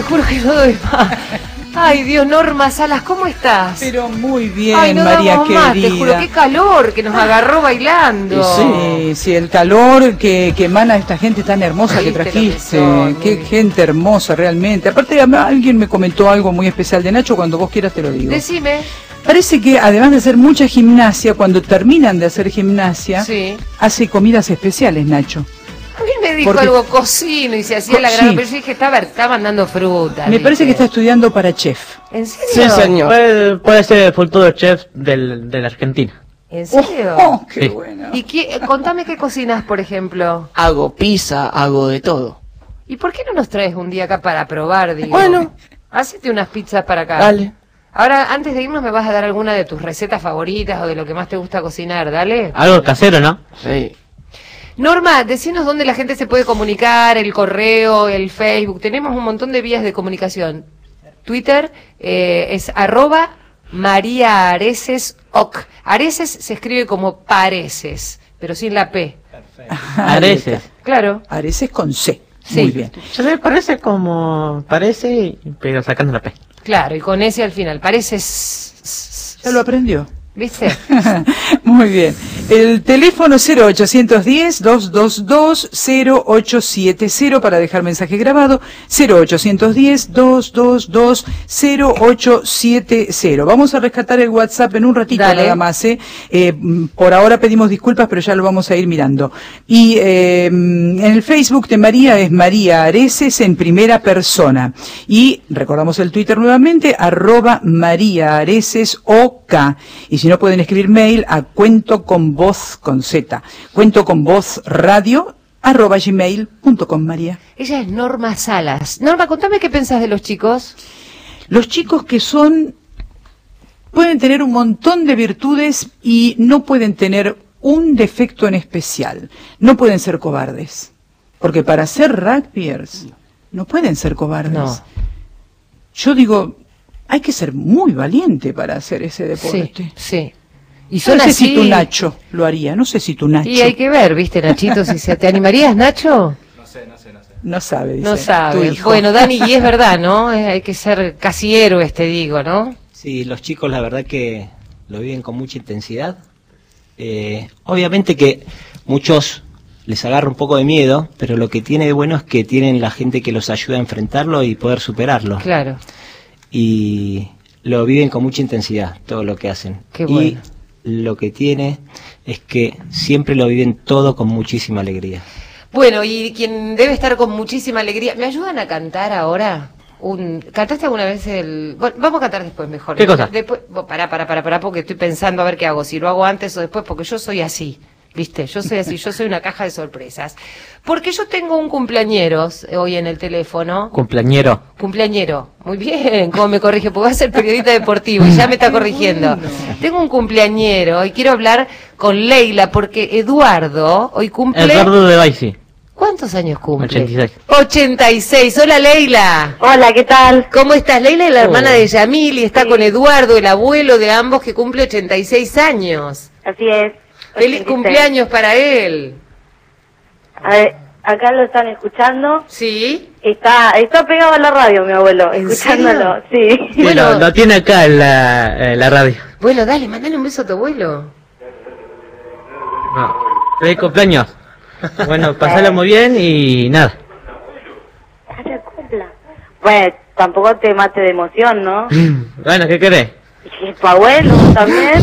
Speaker 8: Te
Speaker 2: juro que no doy más. Ay, Dios, Norma Salas, ¿cómo estás?
Speaker 3: Pero muy bien,
Speaker 2: Ay, no
Speaker 3: María
Speaker 2: damos más, te juro, qué calor que nos agarró bailando.
Speaker 3: Sí, sí, el calor que, que emana esta gente tan hermosa que trajiste.
Speaker 2: son,
Speaker 3: Qué gente hermosa realmente. Aparte, alguien me comentó algo muy especial de Nacho, cuando vos quieras te lo digo.
Speaker 2: Decime.
Speaker 3: Parece que además de hacer mucha gimnasia, cuando terminan de hacer gimnasia,
Speaker 2: Sí.
Speaker 3: hace comidas especiales, Nacho.
Speaker 2: Dijo
Speaker 3: Porque-
Speaker 2: algo cocino y se hacía la
Speaker 3: Co-
Speaker 2: gran...
Speaker 3: sí.
Speaker 2: Pero yo dije, estaba, estaba mandando fruta.
Speaker 3: Me parece que está estudiando para chef.
Speaker 2: ¿En serio?
Speaker 5: Sí, señor.
Speaker 7: Puede, puede ser el futuro chef del, de la Argentina.
Speaker 2: ¿En serio?
Speaker 3: Oh, qué
Speaker 7: Sí.
Speaker 3: bueno.
Speaker 2: ¿Y qué, contame qué cocinas, por ejemplo?
Speaker 5: Hago pizza, hago de todo.
Speaker 2: ¿Y por qué no nos traes un día acá para probar, digo?
Speaker 5: Bueno.
Speaker 2: Hacete unas pizzas para acá.
Speaker 5: Dale.
Speaker 2: Ahora, antes de irnos, me vas a dar alguna de tus recetas favoritas o de lo que más te gusta cocinar, dale.
Speaker 6: Algo casero, ¿no?
Speaker 5: Sí.
Speaker 2: Norma, decinos dónde la gente se puede comunicar, el correo, el Facebook. Tenemos un montón de vías de comunicación. Twitter eh, es arroba María Areces Oc. Areces se escribe como pareces, pero sin la P.
Speaker 6: Areces.
Speaker 2: Claro.
Speaker 3: Areces con C.
Speaker 2: Sí.
Speaker 3: Muy bien.
Speaker 6: Yo me parece como... Parece, pero sacando la P.
Speaker 2: Claro, y con ese al final. Pareces.
Speaker 3: Ya lo aprendió.
Speaker 2: ¿Viste?
Speaker 3: Muy bien. El teléfono 0810-222-0870 para dejar mensaje grabado. 0810-222-0870. Vamos a rescatar el WhatsApp en un ratito
Speaker 2: Dale.
Speaker 3: nada más. ¿eh? Eh, por ahora pedimos disculpas, pero ya lo vamos a ir mirando. Y eh, mm, en el Facebook de María es María Areces en primera persona. Y recordamos el Twitter nuevamente, arroba María Areces OK. Y si no pueden escribir mail a cuento con voz con Z. Cuento con voz radio arroba gmail.com María.
Speaker 2: Ella es Norma Salas. Norma, contame qué pensás de los chicos.
Speaker 3: Los chicos que son, pueden tener un montón de virtudes y no pueden tener un defecto en especial. No pueden ser cobardes. Porque para ser rugbyers, no pueden ser cobardes.
Speaker 2: No.
Speaker 3: Yo digo, hay que ser muy valiente para hacer ese
Speaker 2: Sí,
Speaker 3: deporte.
Speaker 2: sí. Y
Speaker 3: No
Speaker 2: son
Speaker 3: sé
Speaker 2: así.
Speaker 3: si tu Nacho lo haría, no sé si tu Nacho.
Speaker 2: Y hay que ver, ¿viste, Nachito? Si se... ¿Te animarías, Nacho?
Speaker 3: No sabe, dice.
Speaker 2: No
Speaker 3: tu
Speaker 2: sabe.
Speaker 3: hijo.
Speaker 2: Bueno, Dani, y es verdad, ¿no? Hay que ser casi héroes, te digo, ¿no?
Speaker 4: Sí, los chicos la verdad que lo viven con mucha intensidad. Eh, obviamente que muchos les agarra un poco de miedo, pero lo que tiene de bueno es que tienen la gente que los ayuda a enfrentarlo y poder superarlo.
Speaker 2: Claro.
Speaker 4: Y lo viven con mucha intensidad, todo lo que hacen.
Speaker 2: Qué bueno.
Speaker 4: Y lo que tiene es que siempre lo viven todo con muchísima alegría.
Speaker 2: Bueno, y quien debe estar con muchísima alegría. ¿Me ayudan a cantar ahora? Un... ¿Cantaste alguna vez el...? Bueno, vamos a cantar después mejor.
Speaker 6: ¿Qué cosa?
Speaker 2: Después... Pará, pará, pará, pará, porque estoy pensando a ver qué hago. Si lo hago antes o después, porque yo soy así. ¿Viste? Yo soy así, yo soy una caja de sorpresas. Porque yo tengo un cumpleañeros hoy en el teléfono.
Speaker 6: Cumpleañero.
Speaker 2: Cumpleañero. Muy bien, cómo me corrige, porque va a ser periodista deportivo y ya me está corrigiendo. Tengo un cumpleañero y quiero hablar con Leila porque Eduardo hoy cumple...
Speaker 6: Eduardo de Baisi.
Speaker 2: ¿Cuántos años cumple?
Speaker 6: 86.
Speaker 2: 86. Hola Leila.
Speaker 9: Hola, ¿qué tal?
Speaker 2: ¿Cómo estás? Leila es la hermana de Yamil y está con Eduardo, el abuelo de ambos que cumple 86 años.
Speaker 9: Así es.
Speaker 2: Feliz
Speaker 9: 86.
Speaker 2: cumpleaños para él.
Speaker 9: A ver, acá lo están escuchando.
Speaker 2: ¿Sí?
Speaker 9: Está, está pegado a la radio, mi abuelo,
Speaker 2: ¿En
Speaker 9: escuchándolo. Sí.
Speaker 6: Sí,
Speaker 2: Bueno.
Speaker 6: lo, lo tiene acá en la, en la radio.
Speaker 2: Bueno, dale, mandale un beso a tu abuelo.
Speaker 6: No. Feliz cumpleaños. Bueno, pasala muy bien y nada.
Speaker 9: Bueno, tampoco te mate de emoción, ¿no?
Speaker 6: Bueno, ¿qué querés?
Speaker 9: Y tu abuelo también.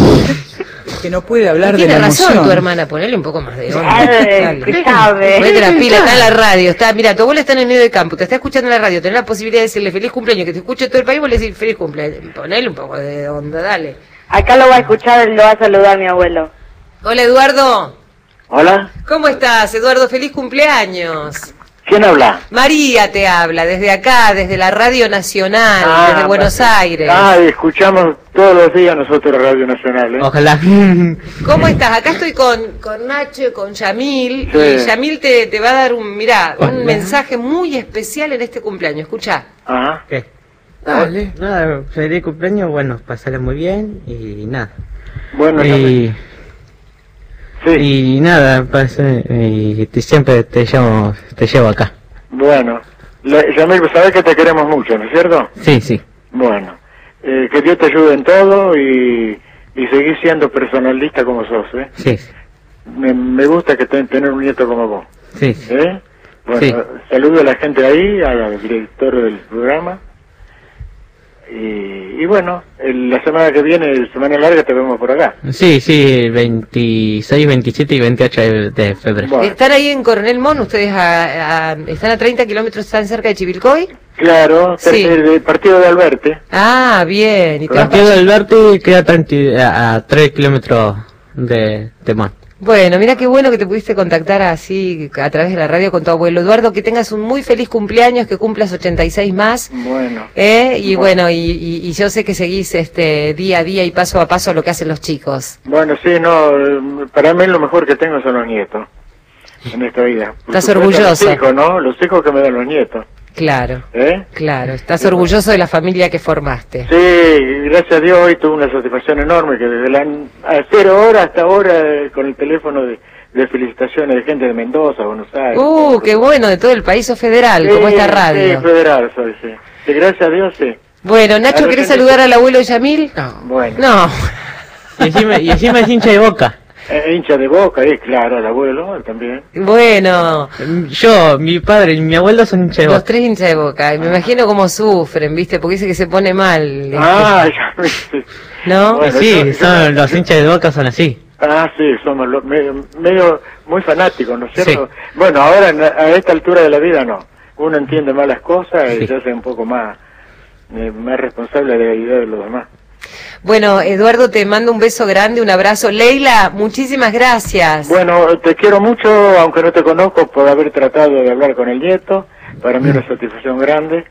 Speaker 3: Que no puede hablar de
Speaker 2: Tiene
Speaker 3: la
Speaker 2: razón
Speaker 3: emoción.
Speaker 2: tu hermana, ponele un poco más de onda. Ponete las pilas, está en la radio, está, mira, tu abuela está en el medio del campo, te está escuchando en la radio, tenés la posibilidad de decirle feliz cumpleaños, que te escuche todo el país, vos le decís feliz cumpleaños, ponele un poco de onda, dale.
Speaker 9: Acá lo va a escuchar, lo va a saludar mi abuelo.
Speaker 2: Hola Eduardo,
Speaker 10: Hola,
Speaker 2: ¿cómo estás? Eduardo, feliz cumpleaños.
Speaker 10: ¿Quién habla?
Speaker 2: María te habla, desde acá, desde la Radio Nacional,
Speaker 10: Ah,
Speaker 2: desde Buenos Aires.
Speaker 10: Ah, escuchamos todos los días nosotros Radio Nacional, ¿eh?
Speaker 6: Ojalá.
Speaker 2: ¿Cómo estás? Acá estoy con, con Nacho y con Yamil,
Speaker 10: Sí.
Speaker 2: y Yamil te, te va a dar un, mirá, un
Speaker 6: Hola.
Speaker 2: mensaje muy especial en este cumpleaños, escucha.
Speaker 10: Ajá.
Speaker 6: ¿Qué? Dale. Nada, feliz cumpleaños, bueno, pasala muy bien y nada.
Speaker 10: Bueno,
Speaker 6: Y,
Speaker 10: sí,
Speaker 6: y nada, pasa- y te- siempre te llevo, te llevo acá.
Speaker 10: bueno. Yamil, sabés que te queremos mucho, ¿no es cierto?
Speaker 6: Sí, sí.
Speaker 10: Bueno, eh, que Dios te ayude en todo y, y seguir siendo personalista como sos, ¿eh?
Speaker 6: Sí.
Speaker 10: Me, me gusta que ten- tener un nieto como vos,
Speaker 6: sí, sí.
Speaker 10: ¿eh? Bueno,
Speaker 6: Sí.
Speaker 10: saludo a la gente ahí, al director del programa. Y, y bueno, el- la semana que viene, semana larga, te vemos por acá.
Speaker 6: Sí, sí, 26, 27 y 28 de, de febrero.
Speaker 10: Bueno,
Speaker 2: Están ahí en Coronel Mon, ustedes a- a- están a 30 kilómetros, están cerca de Chivilcoy.
Speaker 10: claro,
Speaker 2: Sí.
Speaker 10: el, el partido de Alberte.
Speaker 2: Ah, bien. Y vas
Speaker 6: Partido del Verte queda 30 a, a 3 kilómetros de, de Mon.
Speaker 2: Bueno, mira qué bueno que te pudiste contactar así a través de la radio con tu abuelo. Eduardo, que tengas un muy feliz cumpleaños, que cumplas 86 más.
Speaker 10: Bueno.
Speaker 2: ¿eh? Y bueno, y, y- y yo sé que seguís este día a día y paso a paso lo que hacen los chicos.
Speaker 10: Bueno, sí, no, para mí lo mejor que tengo son los nietos en esta vida. Por
Speaker 2: Estás orgulloso.
Speaker 10: Los hijos, ¿no? Los hijos que me dan los nietos.
Speaker 2: Claro,
Speaker 10: ¿Eh?
Speaker 2: claro. Estás orgulloso de la familia que formaste.
Speaker 10: Sí, gracias a Dios hoy tuve una satisfacción enorme que desde la a cero hora hasta ahora eh, con el teléfono de, de felicitaciones de gente de Mendoza, Buenos Aires.
Speaker 2: Uh, qué bueno, de todo el país o federal, como
Speaker 10: Sí,
Speaker 2: esta
Speaker 10: Sí,
Speaker 2: radio.
Speaker 10: federal soy, sí. Sí, gracias a Dios, sí.
Speaker 2: Bueno, Nacho, ¿querés
Speaker 10: sí.
Speaker 2: saludar al abuelo Yamil?
Speaker 10: Bueno.
Speaker 2: No.
Speaker 6: Y encima, y encima es hincha de boca.
Speaker 10: Eh, hincha de boca, y claro, el abuelo él también.
Speaker 2: Bueno,
Speaker 6: Yo, mi padre y mi abuelo son hinchas de
Speaker 2: los
Speaker 6: boca.
Speaker 2: tres hinchas de boca. Y me imagino cómo sufren, ¿viste? Porque dice que se pone mal.
Speaker 10: Ah, ya sí.
Speaker 2: ¿No?
Speaker 10: Bueno,
Speaker 6: sí,
Speaker 10: yo-
Speaker 6: son, los hinchas de boca son así.
Speaker 10: Ah, sí, somos lo- medio, medio muy fanáticos, ¿no es cierto? Bueno, ahora en- a esta altura de la vida no. Uno entiende más las cosas y
Speaker 6: Sí.
Speaker 10: se hace un poco más, eh, más responsable de la idea de los demás.
Speaker 2: Bueno, Eduardo, te mando un beso grande, un abrazo. Leila, muchísimas gracias.
Speaker 10: Bueno, te quiero mucho, aunque no te conozco, por haber tratado de hablar con el nieto. Para mí una satisfacción grande.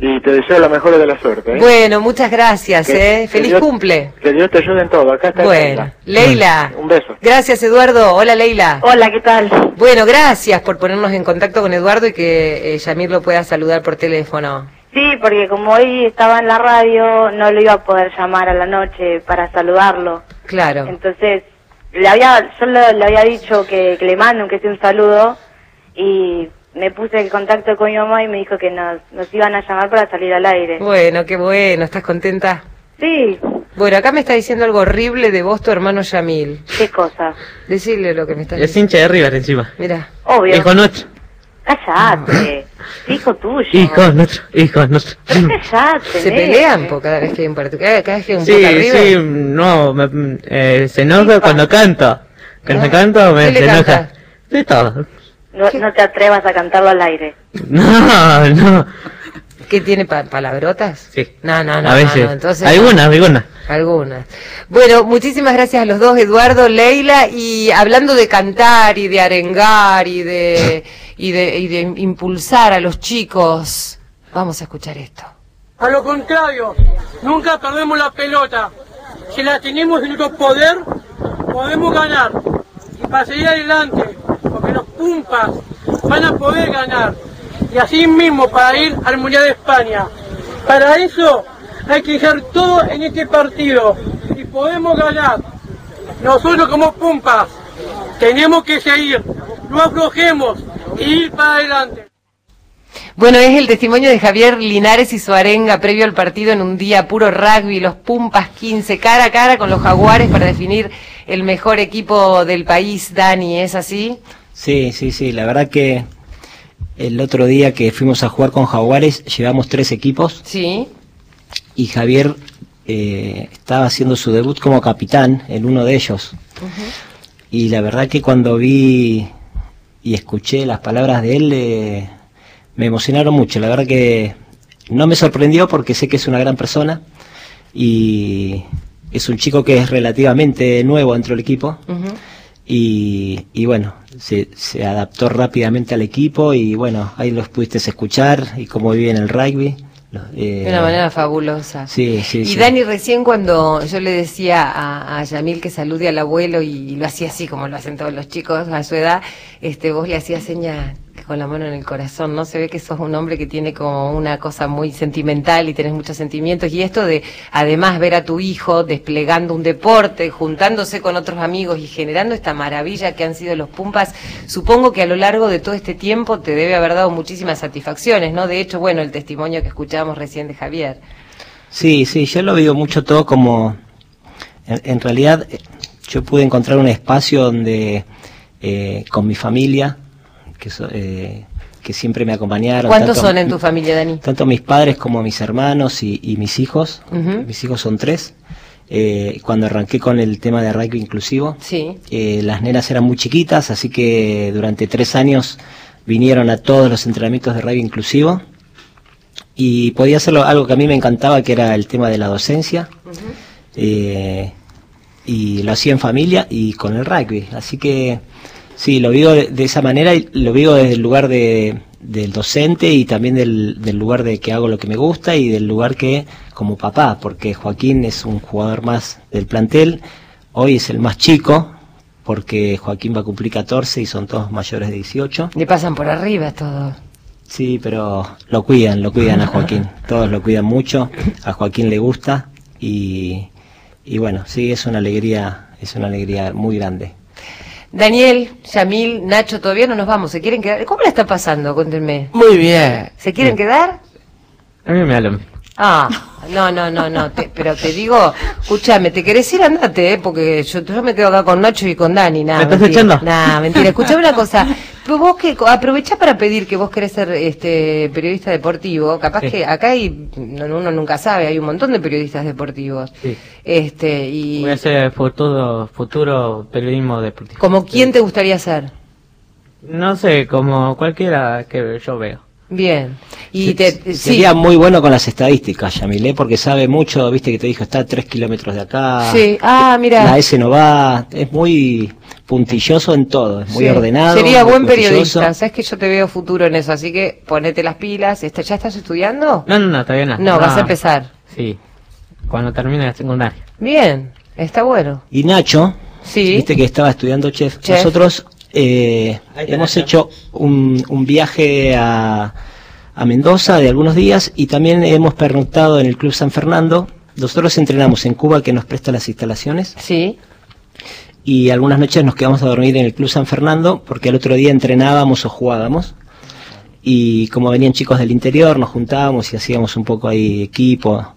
Speaker 10: Y te deseo la mejor de la suerte. ¿eh?
Speaker 2: Bueno, muchas gracias,
Speaker 10: Que-
Speaker 2: ¿eh? Feliz
Speaker 10: Dios-
Speaker 2: cumple.
Speaker 10: Que Dios te ayude en todo. Acá está
Speaker 2: Bueno, Leila.
Speaker 10: Un beso.
Speaker 2: Gracias, Eduardo. Hola, Leila.
Speaker 9: Hola, ¿qué tal?
Speaker 2: Bueno, gracias por ponernos en contacto con Eduardo y que eh, Yamir lo pueda saludar por teléfono.
Speaker 9: Sí, porque como hoy estaba en la radio, no lo iba a poder llamar a la noche para saludarlo.
Speaker 2: Claro.
Speaker 9: Entonces, le había, yo le, le había dicho que, que le mando que sea un saludo y me puse en contacto con mi mamá y me dijo que nos, nos iban a llamar para salir al aire.
Speaker 2: Bueno, qué bueno. ¿Estás contenta?
Speaker 9: Sí,
Speaker 2: Bueno, acá me está diciendo algo horrible de vos, tu hermano Yamil.
Speaker 9: qué cosa.
Speaker 2: Decirle lo que me estás
Speaker 6: Es hincha de River encima.
Speaker 2: Mira.
Speaker 9: Obvio.
Speaker 6: Hijo nuestro,
Speaker 9: Cállate. Hijo tuyo.
Speaker 6: hijo nuestro, hijo nuestro.
Speaker 9: Pero cállate.
Speaker 2: ¿Se pelean po, cada vez que hay un partido? Cada, cada vez que hay un
Speaker 6: Sí, sí, no, me- eh, se enoja cuando canto. Cuando canto me
Speaker 2: ¿qué le
Speaker 6: se enoja.
Speaker 2: canta?
Speaker 6: De todo.
Speaker 9: No, no te atrevas a cantarlo al aire.
Speaker 6: No, no.
Speaker 2: ¿Qué tiene pa- palabrotas?
Speaker 6: Sí.
Speaker 2: No, no, no.
Speaker 6: a veces.
Speaker 2: no, no, entonces
Speaker 6: algunas, algunas.
Speaker 2: Algunas. Bueno, muchísimas gracias a los dos, Eduardo, Leila, y hablando de cantar y de arengar y de, y de, impulsar a los chicos, vamos a escuchar esto.
Speaker 11: A lo contrario, nunca perdemos la pelota. Si la tenemos en nuestro poder, podemos ganar. Y para seguir adelante, porque los Pumpas van a poder ganar. Y así mismo para ir al Mundial de España. Para eso hay que hacer todo en este partido. Y podemos ganar. Nosotros como Pumpas tenemos que seguir. No aflojemos y ir para adelante.
Speaker 2: Bueno, es el testimonio de Javier Linares y su arenga previo al partido en un día puro rugby, los Pumpas 15, cara a cara con los Jaguares para definir el mejor equipo del país, Dani, ¿es así?
Speaker 4: Sí, sí, sí, la verdad que el otro día que fuimos a jugar con Jaguares llevamos tres equipos
Speaker 2: Sí.
Speaker 4: y Javier eh, estaba haciendo su debut como capitán en uno de ellos. Y la verdad que cuando vi y escuché las palabras de él eh, me emocionaron mucho. La verdad que no me sorprendió porque sé que es una gran persona y es un chico que es relativamente nuevo dentro del equipo. Y, y bueno, se, se adaptó rápidamente al equipo y bueno, ahí los pudiste escuchar y cómo viven el rugby. Eh,
Speaker 2: De una manera fabulosa.
Speaker 4: Sí, sí,
Speaker 2: Y
Speaker 4: sí.
Speaker 2: Dani, recién cuando yo le decía a, a Yamil que salude al abuelo y, lo hacía así como lo hacen todos los chicos a su edad, este, vos le hacías señas con la mano en el corazón, ¿no? Se ve que sos un hombre que tiene como una cosa muy sentimental y tenés muchos sentimientos. Y esto de, además, ver a tu hijo desplegando un deporte, juntándose con otros amigos y generando esta maravilla que han sido los Pumpas, supongo que a lo largo de todo este tiempo te debe haber dado muchísimas satisfacciones, ¿no? De hecho, bueno, el testimonio que escuchábamos recién de Javier.
Speaker 4: Sí, sí, yo lo veo mucho todo como, en, en realidad, eh, yo pude encontrar un espacio donde eh, con mi familia, que, so- eh, que siempre me acompañaron.
Speaker 2: ¿Cuántos
Speaker 4: tanto-
Speaker 2: son en tu familia, Dani?
Speaker 4: Tanto mis padres como mis hermanos y, y mis hijos. Mis hijos son tres. Eh, cuando arranqué con el tema de rugby inclusivo,
Speaker 2: Sí.
Speaker 4: eh, las nenas eran muy chiquitas, así que durante tres años vinieron a todos los entrenamientos de rugby inclusivo y podía hacerlo algo que a mí me encantaba, que era el tema de la docencia. Eh, y lo hacía en familia y con el rugby. Así que sí, lo vivo de, de esa manera y lo vivo desde el lugar de, del docente y también del, del lugar de que hago lo que me gusta y del lugar que como papá, porque Joaquín es un jugador más del plantel, hoy es el más chico, porque Joaquín va a cumplir 14 y son todos mayores de 18.
Speaker 2: Le pasan por arriba todos.
Speaker 4: Sí, pero lo cuidan, lo cuidan a Joaquín. Todos lo cuidan mucho. A Joaquín le gusta y, y bueno, sí, es una alegría, es una alegría muy grande.
Speaker 2: Daniel, Yamil, Nacho, todavía no nos vamos. ¿Se quieren quedar? ¿Cómo la está pasando? Cuéntenme.
Speaker 5: Muy bien.
Speaker 2: ¿Se quieren quedar?
Speaker 6: A mí me da lo mismo.
Speaker 2: Ah, no, no, no, no. te- pero te digo, escúchame, te querés ir, andate, ¿eh? Porque yo, yo me quedo acá con Nacho y con Dani. Nah,
Speaker 6: ¿Me estás
Speaker 2: mentira.
Speaker 6: echando?
Speaker 2: Nah, mentira. Escuchame una cosa. Pero vos que aprovechá para pedir que vos querés ser este periodista deportivo. Capaz
Speaker 6: Sí.
Speaker 2: que acá hay, no, uno nunca sabe, hay un montón de periodistas deportivos.
Speaker 6: Sí.
Speaker 2: Este, y
Speaker 6: Voy a hacer futuro, futuro periodismo deportivo.
Speaker 2: ¿como quién te gustaría ser?
Speaker 6: No sé, como cualquiera que yo veo.
Speaker 2: Bien. Y
Speaker 4: Se-
Speaker 2: te, sí.
Speaker 4: Sería muy bueno con las estadísticas, Yamilé, porque sabe mucho, viste que te dijo, está a 3 kilómetros de acá.
Speaker 2: Sí. Ah, mira.
Speaker 4: La S no va, es muy puntilloso en todo, es muy
Speaker 2: Sí.
Speaker 4: ordenado.
Speaker 2: Sería
Speaker 4: muy
Speaker 2: buen
Speaker 4: puntilloso.
Speaker 2: periodista. Sabes que yo te veo futuro en eso, así que ponete las pilas. ¿Está- ¿Ya estás estudiando?
Speaker 6: No, no, no, todavía no.
Speaker 2: No, vas a empezar.
Speaker 6: Sí, cuando termine la secundaria.
Speaker 2: Bien, está bueno.
Speaker 4: Y Nacho,
Speaker 2: Sí.
Speaker 4: viste que estaba estudiando chef.
Speaker 2: Chef.
Speaker 4: Nosotros eh, hemos
Speaker 6: Nacho.
Speaker 4: hecho un, un viaje a, a Mendoza de algunos días y también hemos pernoctado en el Club San Fernando. Nosotros entrenamos en Cuba, que nos presta las instalaciones.
Speaker 2: Sí.
Speaker 4: Y algunas noches nos quedamos a dormir en el Club San Fernando porque el otro día entrenábamos o jugábamos. Y como venían chicos del interior, nos juntábamos y hacíamos un poco ahí equipo.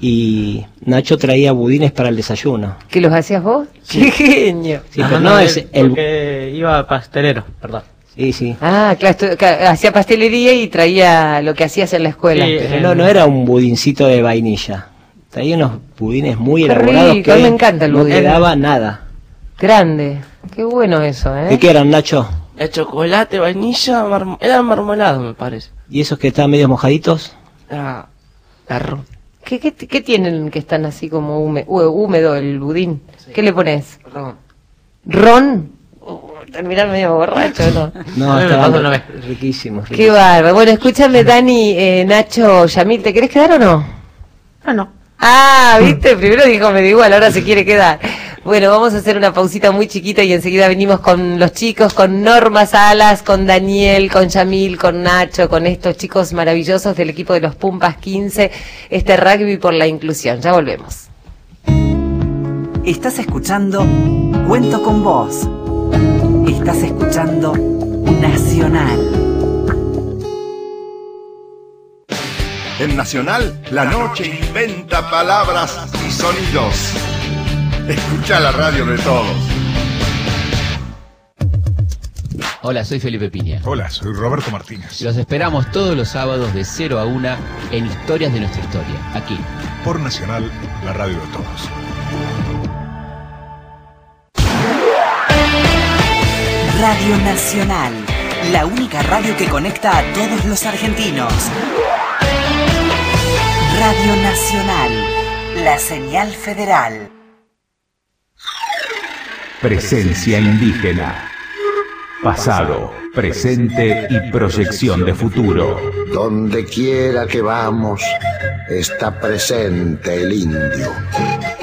Speaker 4: Y Nacho traía budines para el desayuno.
Speaker 2: ¿Que los hacías vos? ¡Qué genio!
Speaker 4: Sí, pero no es el...
Speaker 6: Porque iba a pastelero, perdón.
Speaker 4: Sí, sí.
Speaker 2: Ah, claro, hacía pastelería y traía lo que hacías en la escuela.
Speaker 6: Sí,
Speaker 4: Pero no, no era un budincito de vainilla. Traía unos budines muy
Speaker 2: Qué
Speaker 4: elaborados
Speaker 2: rico,
Speaker 4: que
Speaker 2: me encanta el
Speaker 4: no
Speaker 2: budín.
Speaker 4: quedaba nada.
Speaker 2: Grande. Qué bueno eso, ¿eh?
Speaker 4: ¿De qué eran, Nacho?
Speaker 5: El chocolate, vainilla, marm- era marmolado, me parece.
Speaker 4: ¿Y esos que estaban medio mojaditos?
Speaker 5: Era arroz.
Speaker 2: ¿Qué, qué, qué tienen que están así como húme- hú- húmedo el budín? ¿Qué le pones?
Speaker 5: Ron.
Speaker 2: ¿Ron? Uh, terminar medio borracho, ¿no?
Speaker 4: No,
Speaker 6: pasó una vez.
Speaker 4: riquísimos.
Speaker 2: Qué bárbaro. Bueno, escúchame, Dani, eh, Nacho, Yamil, ¿te querés quedar o no?
Speaker 6: Ah, no.
Speaker 2: Ah, viste, primero dijo me da igual, ahora se quiere quedar. Bueno, vamos a hacer una pausita muy chiquita y enseguida venimos con los chicos, con Norma Salas, con Daniel, con Yamil, con Nacho, con estos chicos maravillosos del equipo de los Pumpas 15, este rugby por la inclusión. Ya volvemos.
Speaker 12: Estás escuchando Cuento con vos. Estás escuchando Nacional.
Speaker 1: En Nacional, la noche inventa palabras y sonidos. Escucha la radio de todos.
Speaker 13: Hola, soy Felipe Piña.
Speaker 14: Hola, soy Roberto Martínez.
Speaker 13: Los esperamos todos los sábados de 0 a 1 en Historias de nuestra historia, aquí.
Speaker 14: Por Nacional, la radio de todos.
Speaker 12: Radio Nacional. La única radio que conecta a todos los argentinos. Radio Nacional. La señal federal.
Speaker 15: Presencia indígena. Pasado, presente y proyección de futuro.
Speaker 16: Donde quiera que vamos, está presente el indio.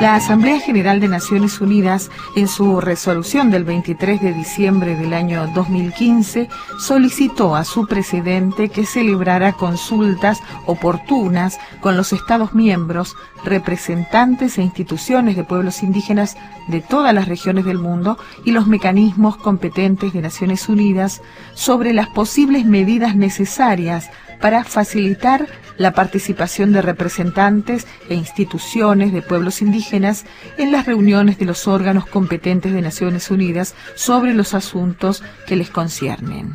Speaker 17: La Asamblea General de Naciones Unidas, en su resolución del 23 de diciembre del año 2015, solicitó a su presidente que celebrara consultas oportunas con los Estados miembros, representantes e instituciones de pueblos indígenas de todas las regiones del mundo y los mecanismos competentes de Naciones Unidas sobre las posibles medidas necesarias para facilitar la participación de representantes e instituciones de pueblos indígenas en las reuniones de los órganos competentes de Naciones Unidas sobre los asuntos que les conciernen.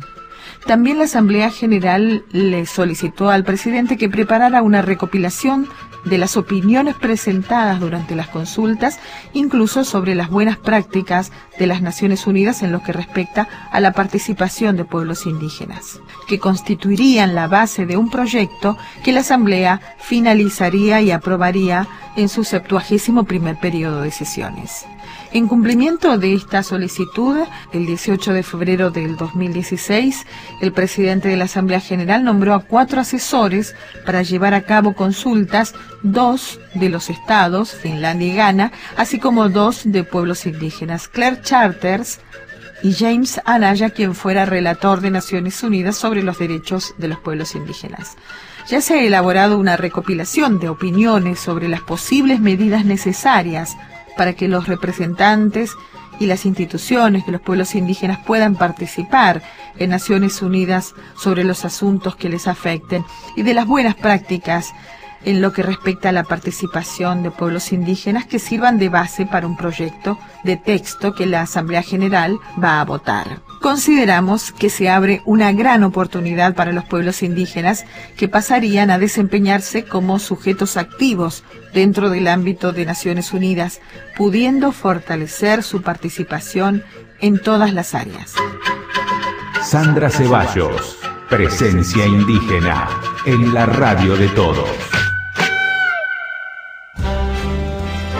Speaker 17: También la Asamblea General le solicitó al presidente que preparara una recopilación de las opiniones presentadas durante las consultas, incluso sobre las buenas prácticas de las Naciones Unidas en lo que respecta a la participación de pueblos indígenas, que constituirían la base de un proyecto que la Asamblea finalizaría y aprobaría en su septuagésimo primer periodo de sesiones. En cumplimiento de esta solicitud, el 18 de febrero del 2016, el presidente de la Asamblea General nombró a cuatro asesores para llevar a cabo consultas, dos de los estados, Finlandia y Ghana, así como dos de pueblos indígenas, Claire Charters y James Anaya, quien fuera relator de Naciones Unidas sobre los derechos de los pueblos indígenas. Ya se ha elaborado una recopilación de opiniones sobre las posibles medidas necesarias para que los representantes y las instituciones de los pueblos indígenas puedan participar en Naciones Unidas sobre los asuntos que les afecten y de las buenas prácticas en lo que respecta a la participación de pueblos indígenas que sirvan de base para un proyecto de texto que la Asamblea General va a votar. Consideramos que se abre una gran oportunidad para los pueblos indígenas que pasarían a desempeñarse como sujetos activos dentro del ámbito de Naciones Unidas, pudiendo fortalecer su participación en todas las áreas.
Speaker 15: Sandra Ceballos, presencia indígena en la radio de todos.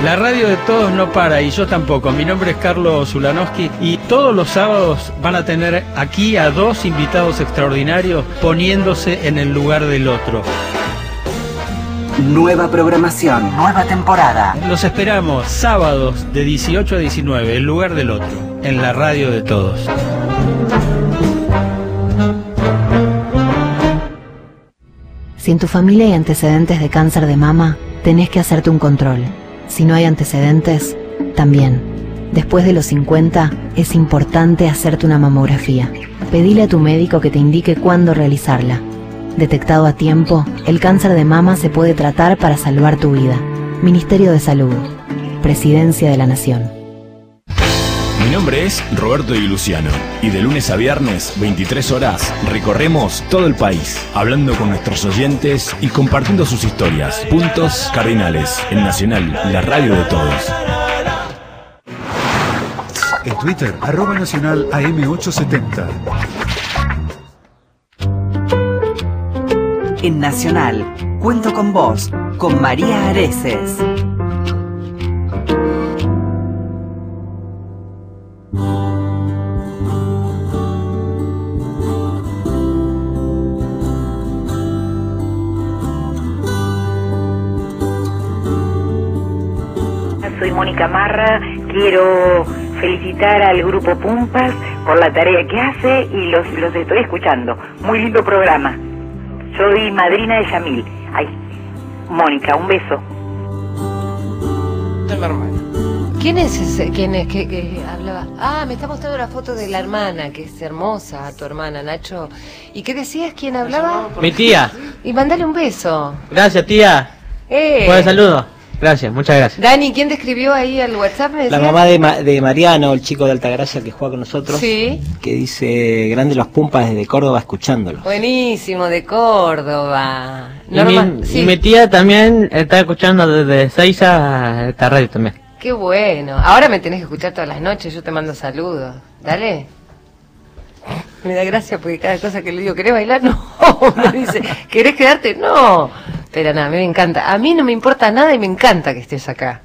Speaker 18: La radio de todos no para y yo tampoco. Mi nombre es Carlos Zulanowski y todos los sábados van a tener aquí a dos invitados extraordinarios poniéndose en el lugar del otro.
Speaker 12: Nueva programación, nueva temporada.
Speaker 18: Los esperamos sábados de 18 a 19, el lugar del otro, en la radio de todos.
Speaker 19: Si en tu familia hay antecedentes de cáncer de mama, tenés que hacerte un control. Si no hay antecedentes, también. Después de los 50, es importante hacerte una mamografía. Pedile a tu médico que te indique cuándo realizarla. Detectado a tiempo, el cáncer de mama se puede tratar para salvar tu vida. Ministerio de Salud. Presidencia de la Nación.
Speaker 20: Mi nombre es Roberto Di Luciano y de lunes a viernes, 23 horas, recorremos todo el país, hablando con nuestros oyentes y compartiendo sus historias. Puntos cardinales en Nacional, la radio de todos.
Speaker 14: En Twitter, arroba nacional AM870.
Speaker 12: En Nacional, cuento con vos, con María Areces.
Speaker 21: Soy Mónica Marra, quiero felicitar al grupo Pumpas por la tarea que hace y los, los estoy escuchando. Muy lindo programa. Soy madrina de Yamil. Ay, Mónica, un beso.
Speaker 2: ¿Quién es ese? ¿Quién es que, que hablaba? Ah, me está mostrando la foto de la hermana, que es hermosa, tu hermana, Nacho. ¿Y qué decías? ¿Quién hablaba?
Speaker 6: Mi tía.
Speaker 2: Y mandale un beso.
Speaker 6: Gracias, tía.
Speaker 2: Eh.
Speaker 6: Buen saludo. Gracias, muchas gracias.
Speaker 2: Dani, ¿quién te escribió ahí al WhatsApp? me
Speaker 4: La mamá de, Ma- de Mariano, el chico de Altagracia que juega con nosotros,
Speaker 2: Sí.
Speaker 4: que dice, grande los pumpas desde Córdoba escuchándolo.
Speaker 2: Buenísimo, de Córdoba.
Speaker 6: Y
Speaker 2: Norma-
Speaker 6: mi,
Speaker 2: sí.
Speaker 6: y mi tía también está escuchando desde Seiza esta radio también.
Speaker 2: Qué bueno. Ahora me tenés que escuchar todas las noches, yo te mando saludos. Dale. Me da gracia porque cada cosa que le digo, ¿querés bailar? No. Me dice, ¿querés quedarte? No. Pero nada, a mí me encanta. A mí no me importa nada y me encanta que estés acá.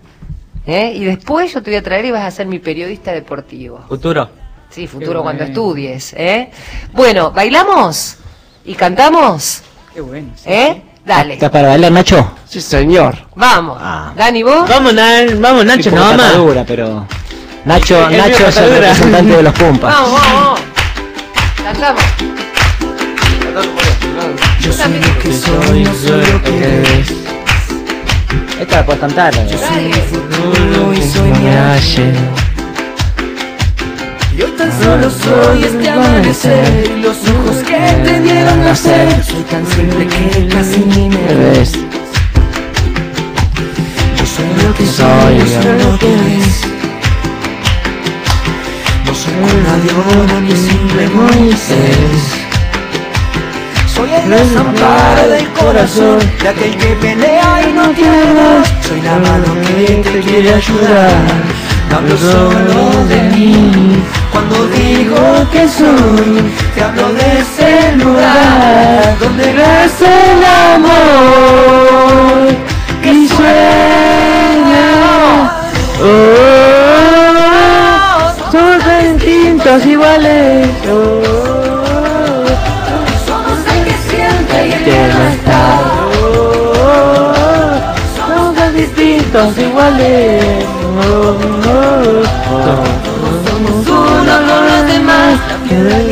Speaker 2: ¿Eh? Y después yo te voy a traer y vas a ser mi periodista deportivo.
Speaker 6: Futuro.
Speaker 2: Sí, futuro
Speaker 6: Qué
Speaker 2: cuando
Speaker 6: bueno.
Speaker 2: estudies. ¿eh? Bueno, ¿bailamos? ¿Y cantamos?
Speaker 3: Qué bueno.
Speaker 2: ¿Eh? Dale.
Speaker 4: ¿Estás para bailar, Nacho?
Speaker 5: Sí, señor.
Speaker 2: Vamos. Dani, ¿vos?
Speaker 6: Vamos, Nan- vamos Nacho, no más.
Speaker 4: patadura, pero... Nacho,
Speaker 6: El
Speaker 4: Nacho es el representante de los pumpas.
Speaker 2: Vamos, vamos, vamos. Cantamos.
Speaker 7: Yo soy lo que soy, no soy lo que eres.
Speaker 4: Esta la puedes cantar. ¿no?
Speaker 7: Yo soy mi futuro y soy mi ayer. Yo tan solo soy este amanecer y los ojos que te dieron nacer. Soy tan simple que casi ni me ves. Yo soy lo que soy, yo soy lo que ves. No soy una diabla ni simple Moisés. Soy el desamparo del corazón De aquel que pelea y no tiene Soy la mano que te quiere ayudar. Te hablo solo de mí. Cuando digo que soy Te hablo de ese lugar Donde nace el amor. Y sueña. Oh, Somos
Speaker 5: distintos iguales. oh. alguien no está. Somos tan distintos, iguales. Somos uno con los demás. La piedra y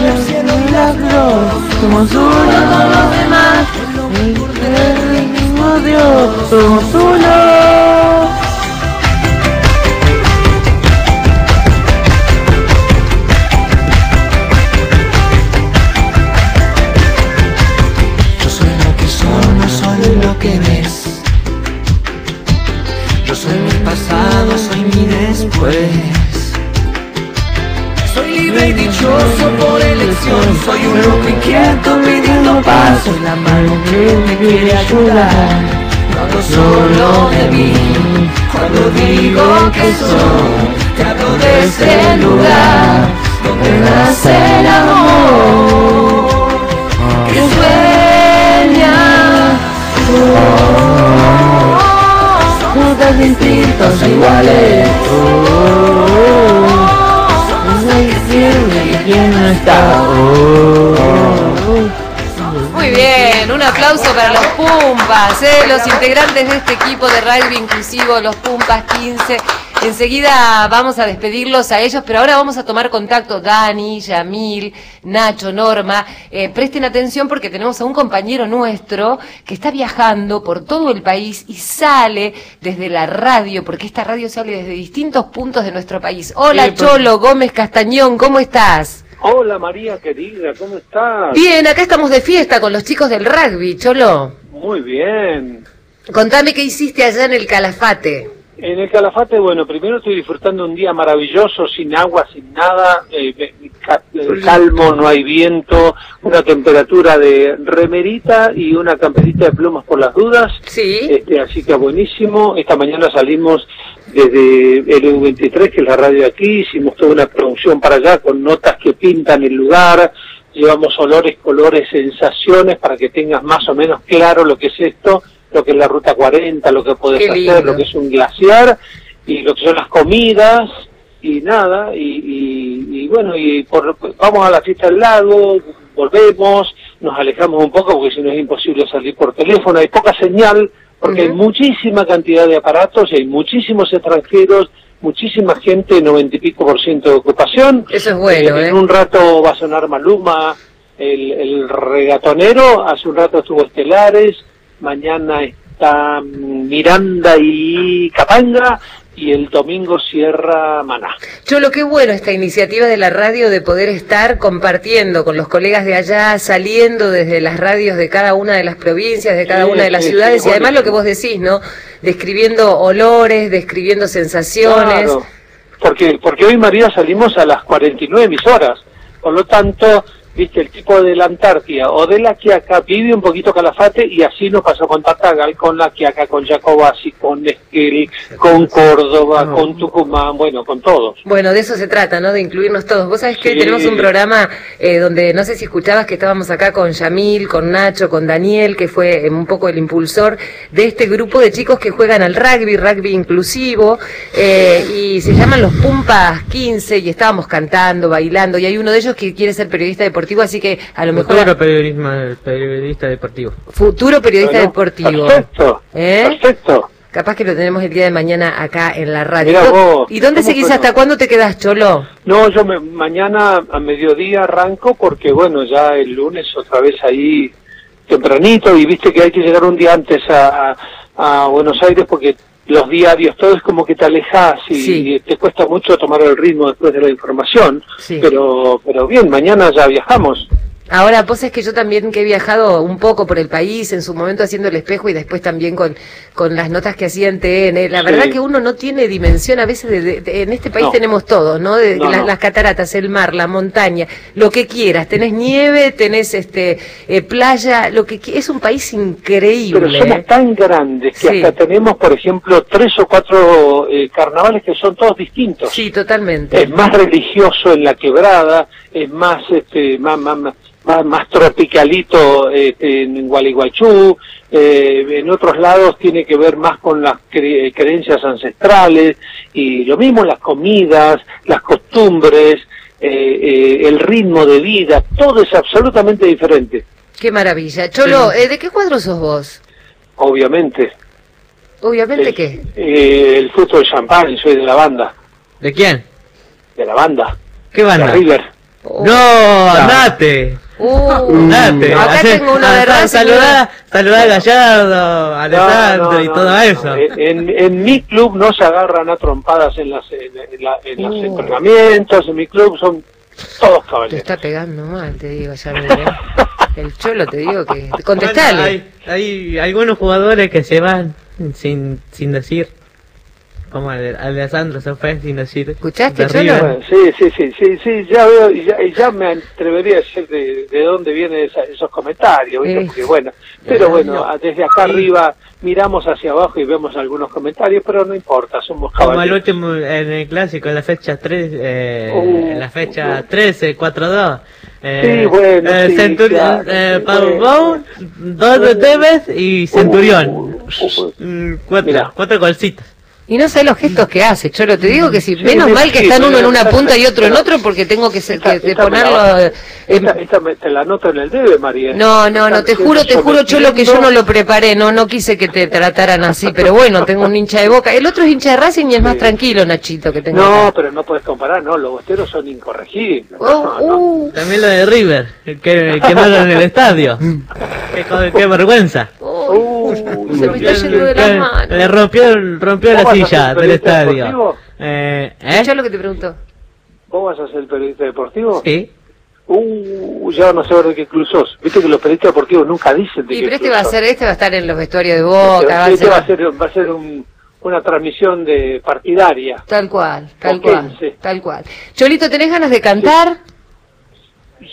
Speaker 5: la. Somos uno con los demás. El mismo Dios. Somos uno.
Speaker 7: Soy un loco inquieto pidiendo paz. Soy la mano que me quiere ayudar. No hablo solo de mí. Cuando digo que soy, te hablo de ese lugar donde nace el amor. Que sueña. Todos distintos iguales. ¿Quién no
Speaker 2: Muy bien, un aplauso para los Pumpas, ¿eh? los integrantes de este equipo de rugby inclusivo, los Pumpas 15. Enseguida vamos a despedirlos a ellos, pero ahora vamos a tomar contacto Dani, Yamil, Nacho, Norma. Eh, presten atención porque tenemos a un compañero nuestro que está viajando por todo el país y sale desde la radio, porque esta radio sale desde distintos puntos de nuestro país. Hola
Speaker 22: Sí, pues-
Speaker 2: Cholo Gómez Castañón, ¿cómo estás?
Speaker 22: Hola María querida, ¿cómo estás?
Speaker 2: Bien, acá estamos de fiesta con los chicos del rugby, Cholo.
Speaker 22: Muy bien.
Speaker 2: Contame qué hiciste allá en el Calafate.
Speaker 22: En el Calafate, bueno, primero estoy disfrutando un día maravilloso, sin agua, sin nada, eh, calmo, no hay viento, una temperatura de remerita y una camperita de plumas por las dudas.
Speaker 2: Sí.
Speaker 22: Este, así que buenísimo. Esta mañana salimos desde el EU23, que es la radio de aquí, hicimos toda una producción para allá con notas que pintan el lugar, llevamos olores, colores, sensaciones para que tengas más o menos claro lo que es esto, lo que es la ruta 40, lo que
Speaker 2: lindo.
Speaker 22: hacer, lo que es un glaciar y lo que son las comidas y nada y, y- y bueno y por, vamos a la fiesta del lago volvemos nos alejamos un poco porque si no es imposible salir por teléfono hay poca señal porque hay muchísima cantidad de aparatos y hay muchísimos extranjeros muchísima gente noventa y pico por ciento de ocupación
Speaker 2: Eso es bueno,
Speaker 22: en
Speaker 2: ¿eh?
Speaker 22: un rato va a sonar Maluma el, el regatonero hace un rato estuvo Estelares mañana está Miranda y Capanga y el domingo cierra Maná.
Speaker 2: Cholo, qué bueno esta iniciativa de la radio de poder estar compartiendo con los colegas de allá, saliendo desde las radios de cada una de las provincias, de cada
Speaker 22: Sí,
Speaker 2: una de las
Speaker 22: sí,
Speaker 2: ciudades
Speaker 22: sí,
Speaker 2: y además lo que vos decís, ¿no? Describiendo olores, describiendo sensaciones.
Speaker 22: Claro, porque, porque hoy María salimos a las 49 emisoras, por lo tanto, viste, el tipo de la Antártida o de la Quiaca vive un poquito Calafate y así nos pasó con Tartagal, con la Quiaca, con Jacobasi, con Esquel, con Córdoba, con Tucumán, bueno, con todos.
Speaker 2: Bueno, de eso se trata, ¿no? De incluirnos todos. Vos sabés que hoy tenemos un programa eh, donde, no sé si escuchabas que estábamos acá con Yamil, con Nacho, con Daniel, que fue eh, un poco el impulsor de este grupo de chicos que juegan al rugby, rugby inclusivo, eh, y se llaman los Pumpas 15, y estábamos cantando, bailando, y hay uno de ellos que quiere ser periodista deportivo, así que a lo mejor...
Speaker 6: Futuro periodismo, periodista deportivo.
Speaker 2: Futuro periodista
Speaker 6: Bueno,
Speaker 2: deportivo.
Speaker 6: perfecto,
Speaker 2: ¿Eh?
Speaker 22: Perfecto.
Speaker 2: Capaz que lo tenemos el día de mañana acá en la radio.
Speaker 22: Mirá vos,
Speaker 2: ¿Y dónde
Speaker 22: ¿cómo
Speaker 2: seguís? ¿Hasta cuándo te quedas, Cholo?
Speaker 22: No, yo me- mañana a mediodía arranco porque, bueno, ya el lunes otra vez ahí tempranito y viste que hay que llegar un día antes a, a- a Buenos Aires porque los diarios, todo es como que te alejas y, y te cuesta mucho tomar el ritmo después de la información.
Speaker 2: Sí.
Speaker 22: Pero, pero bien, mañana ya viajamos.
Speaker 2: Ahora, vos es que yo también que he viajado un poco por el país, en su momento haciendo el espejo y después también con, con las notas que hacía en TN. La
Speaker 22: Sí.
Speaker 2: verdad que uno no tiene dimensión a veces, de, de- de- en este país
Speaker 22: No.
Speaker 2: tenemos todo, ¿no? De,
Speaker 22: No,
Speaker 2: las,
Speaker 22: no.
Speaker 2: las cataratas, el mar, la montaña, lo que quieras. Tenés nieve, tenés este eh, playa, lo que es un país increíble.
Speaker 22: Pero somos
Speaker 2: ¿eh?
Speaker 22: tan grandes que
Speaker 2: Sí.
Speaker 22: hasta tenemos, por ejemplo, tres o cuatro eh, carnavales que son todos distintos.
Speaker 2: Sí, totalmente.
Speaker 22: es más religioso en la quebrada, es más este más más, más, más- más tropicalito este, en Gualeguaychú, eh, en otros lados tiene que ver más con las cre- creencias ancestrales y lo mismo las comidas, las costumbres, eh, eh, el ritmo de vida, todo es absolutamente diferente,
Speaker 2: Qué maravilla. Cholo, eh, ¿de qué cuadro sos vos?
Speaker 22: obviamente.
Speaker 2: Obviamente que.
Speaker 22: Eh, el fruto del champán, soy de la banda.
Speaker 6: ¿De quién?
Speaker 22: De la banda.
Speaker 6: ¿Qué banda?
Speaker 22: De River.
Speaker 6: No, andate.
Speaker 2: Uh,
Speaker 6: Andate.
Speaker 2: acá tengo uno de Racing.
Speaker 6: Saludá, saludá a Gallardo, a Alessandro
Speaker 22: No, no,
Speaker 6: y todo
Speaker 22: no.
Speaker 6: eso.
Speaker 22: En, en mi club no se agarran a trompadas en, las, en, en la- en los
Speaker 2: Uh.
Speaker 22: entrenamientos, en mi club son todos
Speaker 2: Te
Speaker 22: caballeros.
Speaker 2: está pegando mal, te digo, ya me ¿eh? El cholo te digo que. Contestale.
Speaker 6: Bueno, hay, hay algunos jugadores que se van sin, sin decir. Como Ale- Alessandro se fue sin decir.
Speaker 2: ¿Escuchaste,
Speaker 6: de
Speaker 2: Cholo?
Speaker 22: Bueno, sí, sí, sí, sí, sí, ya veo, y ya, y ya me atrevería a decir de, de dónde vienen esa- esos comentarios, ¿viste?
Speaker 2: Eh.
Speaker 22: Porque, bueno, pero bueno, a- desde acá arriba miramos hacia abajo y vemos algunos comentarios, pero no importa, somos
Speaker 6: Como el
Speaker 22: caballeros.
Speaker 6: último en el clásico, en la fecha 3, eh,
Speaker 22: Uh,
Speaker 6: en la fecha 13, 4-2. Eh,
Speaker 22: Sí, bueno,
Speaker 6: eh,
Speaker 22: sí,
Speaker 6: Centur-
Speaker 22: claro,
Speaker 6: eh, Pau
Speaker 22: bueno.
Speaker 6: Dos de Tevez y Centurión.
Speaker 22: Uh,
Speaker 6: Mm, cuatro, cuatro golcitos.
Speaker 2: Y no sé los gestos que hace, Cholo. Te digo que si,
Speaker 22: Sí,
Speaker 2: menos
Speaker 22: sí,
Speaker 2: mal que
Speaker 22: sí,
Speaker 2: están
Speaker 22: sí,
Speaker 2: uno en una punta y otro en otro porque tengo que, que- de
Speaker 22: Esta me la-
Speaker 2: ponerlo. eh,
Speaker 22: Esta, esta me- te la anoto en el debe, María.
Speaker 2: No, no, no, te juro, te juro, Cholo, que yo no lo preparé, no, no quise que te trataran así, pero bueno, tengo un hincha de boca. El otro es hincha de Racing y es más tranquilo, Nachito, que tengo.
Speaker 22: No,
Speaker 2: acá.
Speaker 22: pero no puedes comparar, no, los bosteros son incorregibles.
Speaker 2: Oh, uh,
Speaker 6: También lo de River, que quemaron el estadio. qué, qué vergüenza.
Speaker 2: Se me está yendo de las manos.
Speaker 6: Le rompió, rompió la
Speaker 22: ¿Vos vas a
Speaker 6: silla
Speaker 22: ser
Speaker 6: del
Speaker 22: periodista
Speaker 6: estadio.
Speaker 22: deportivo?
Speaker 6: Eh, ¿eh?
Speaker 2: Lo que te preguntó.
Speaker 22: ¿Vos vas a ser periodista deportivo?
Speaker 6: Sí.
Speaker 22: Uh, ya no sé de qué club sos. Viste que los periodistas deportivos nunca dicen de
Speaker 2: Y
Speaker 22: qué
Speaker 2: pero este
Speaker 22: club
Speaker 2: va a ser, este va a estar en los vestuarios de Boca, va a
Speaker 22: Este
Speaker 2: ser
Speaker 22: va a ser, va a ser un- una transmisión de partidaria.
Speaker 2: tal cual, tal cual, tal cual. Cholito, ¿tenés ganas de cantar?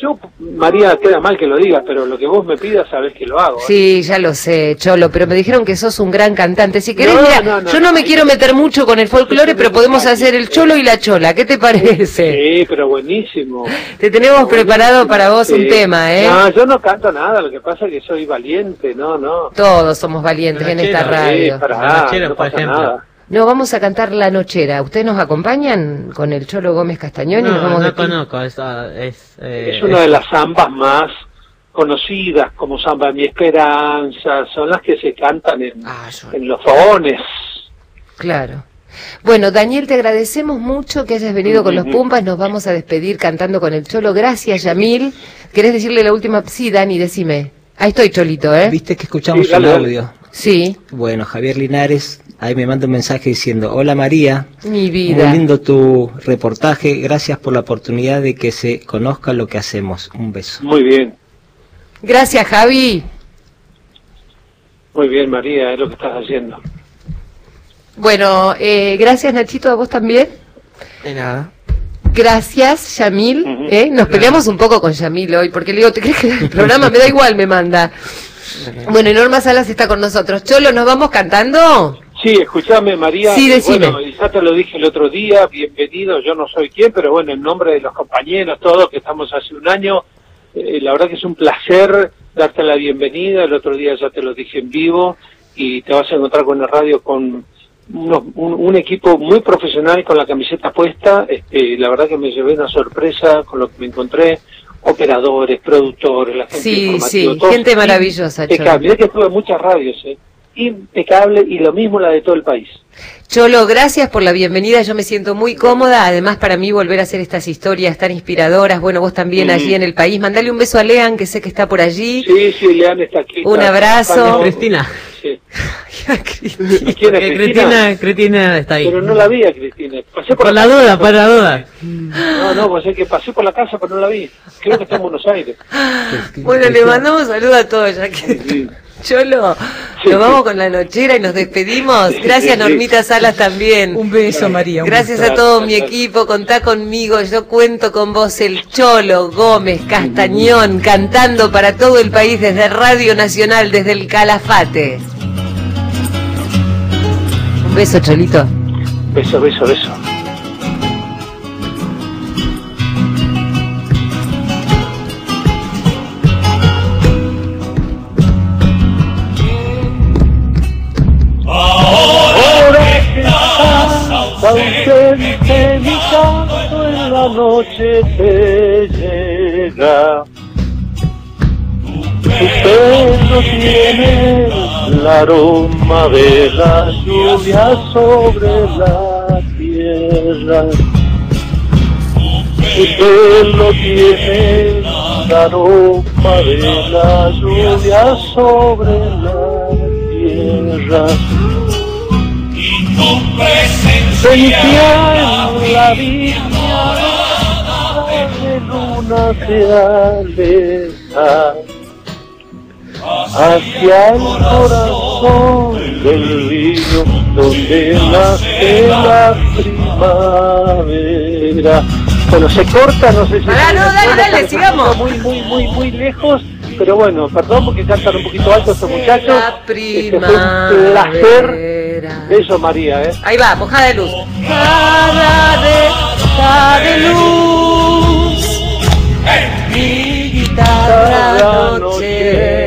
Speaker 22: Yo, María, queda mal que lo digas, pero lo que vos me pidas, sabés que lo hago. ¿eh?
Speaker 2: Sí, ya lo sé, Cholo, pero me dijeron que sos un gran cantante. Si querés,
Speaker 22: No,
Speaker 2: mira,
Speaker 22: no, no,
Speaker 2: yo no
Speaker 22: no.
Speaker 2: me quiero meter mucho con el folclore, pero podemos hacer el Cholo y la Chola. ¿Qué te parece?
Speaker 22: Sí, pero buenísimo.
Speaker 2: Te tenemos preparado para vos un
Speaker 22: Sí.
Speaker 2: tema, ¿eh?
Speaker 22: No, yo no canto nada, lo que pasa es que soy valiente, no, no.
Speaker 2: Todos somos valientes en esta
Speaker 22: Sí,
Speaker 2: radio.
Speaker 6: por ejemplo.
Speaker 22: nada.
Speaker 2: No, vamos a cantar La Nochera. ¿Ustedes nos acompañan con el Cholo Gómez Castañón? y nos
Speaker 6: No,
Speaker 2: vamos
Speaker 6: no conozco, es... eh,
Speaker 22: Es una de las zambas más conocidas como Samba de mi Esperanza, son las que se cantan en,
Speaker 2: Ah,
Speaker 22: en los fogones.
Speaker 2: Claro. Bueno, Daniel, te agradecemos mucho que hayas venido con los Pumpas. Nos vamos a despedir cantando con el Cholo. Gracias, Yamil. ¿Querés decirle la última? Sí, Dani, decime. Ahí estoy, Cholito, ¿eh?
Speaker 4: ¿Viste que escuchamos
Speaker 2: Sí, dale.
Speaker 4: audio?
Speaker 2: Sí,
Speaker 4: Bueno, Javier Linares ahí me manda un mensaje diciendo, hola María,
Speaker 2: mi
Speaker 4: muy
Speaker 2: vida.
Speaker 4: lindo tu reportaje, gracias por la oportunidad de que se conozca lo que hacemos. Un beso.
Speaker 22: Muy bien,
Speaker 2: Gracias, Javi.
Speaker 22: muy bien María, es lo que estás haciendo.
Speaker 2: Bueno, eh, gracias, Nachito, a vos también.
Speaker 5: De nada.
Speaker 2: Gracias, Yamil. ¿eh? Nos peleamos un poco con Yamil hoy, porque le digo, ¿te crees que el programa me da igual? Me manda. Bueno, y Norma Salas está con nosotros. Cholo, ¿nos vamos cantando?
Speaker 22: Sí, escúchame María.
Speaker 2: Sí, decime.
Speaker 22: Bueno, ya te lo dije el otro día, bienvenido, yo no soy quien, pero bueno, en nombre de los compañeros, todos que estamos hace un año, eh, la verdad que es un placer darte la bienvenida, el otro día ya te lo dije en vivo, y te vas a encontrar con la radio con unos- un, un equipo muy profesional con la camiseta puesta, este, la verdad que me llevé una sorpresa con lo que me encontré, operadores, productores, la gente
Speaker 2: Sí, sí, gente maravillosa,
Speaker 22: Impecable, que estuve en muchas radios, eh. impecable, y lo mismo la de todo el país.
Speaker 2: Cholo, gracias por la bienvenida. Yo me siento muy cómoda. Además, para mí, volver a hacer estas historias tan inspiradoras. Bueno, vos también
Speaker 22: Mm.
Speaker 2: allí en el país. Mandale un beso a Lean, que sé que está por allí.
Speaker 22: Sí, sí, Leán está aquí.
Speaker 2: Un
Speaker 22: está
Speaker 2: abrazo.
Speaker 6: Cristina.
Speaker 22: Sí.
Speaker 2: Cristina.
Speaker 22: ¿Quién es
Speaker 6: Que
Speaker 22: Cristina?
Speaker 6: Cristina, Cristina está ahí.
Speaker 22: Pero no la vi a Cristina. Pasé por,
Speaker 6: Por la duda, por la duda.
Speaker 22: No, no, pues es que pasé por la casa, pero no la vi. Creo que está en Buenos Aires.
Speaker 2: Bueno, le mandamos saludos a todos, ya que... Cholo, nos vamos con la nochera y nos despedimos. Gracias, Normita Salas, también.
Speaker 3: Un beso, María. un
Speaker 2: Gracias
Speaker 3: beso.
Speaker 2: a todo mi equipo, contá conmigo, yo cuento con vos, el Cholo Gómez Castañón, cantando para todo el país desde Radio Nacional, desde el Calafate. Un beso, Cholito.
Speaker 22: Beso, beso, beso. La noche te llega. Tu pelo tiene el aroma de la lluvia sobre la tierra. Tu pelo tiene el aroma de la lluvia sobre la tierra. Sentía en la viña de aleja hacia el corazón del río donde nace la primavera. Bueno, se corta, no sé si...
Speaker 2: Pará, no, dale, dale, sigamos.
Speaker 22: Muy, muy, muy, muy lejos, pero bueno, perdón porque cantan un poquito alto estos muchachos. Este fue un placer. Eso, María, ¿eh?
Speaker 2: Ahí va, mojada de luz. Mojada de, mojada de luz. Mi guitarra nochera.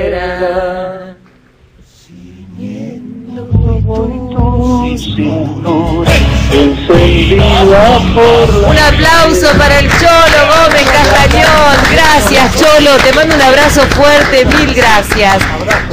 Speaker 2: Un aplauso para el Cholo Gómez Castañón. Gracias, Cholo. Te mando un abrazo fuerte. Mil gracias.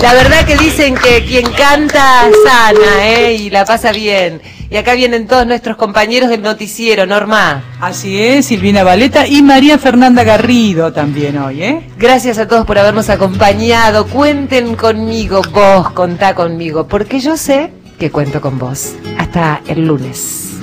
Speaker 2: La verdad que dicen que quien canta sana, ¿eh? Y la pasa bien. Y acá vienen todos nuestros compañeros del noticiero, Norma.
Speaker 3: Así es, Silvina Valeta y María Fernanda Garrido también hoy, ¿eh?
Speaker 2: Gracias a todos por habernos acompañado. Cuenten conmigo, vos contá conmigo, porque yo sé que cuento con vos. Hasta el lunes.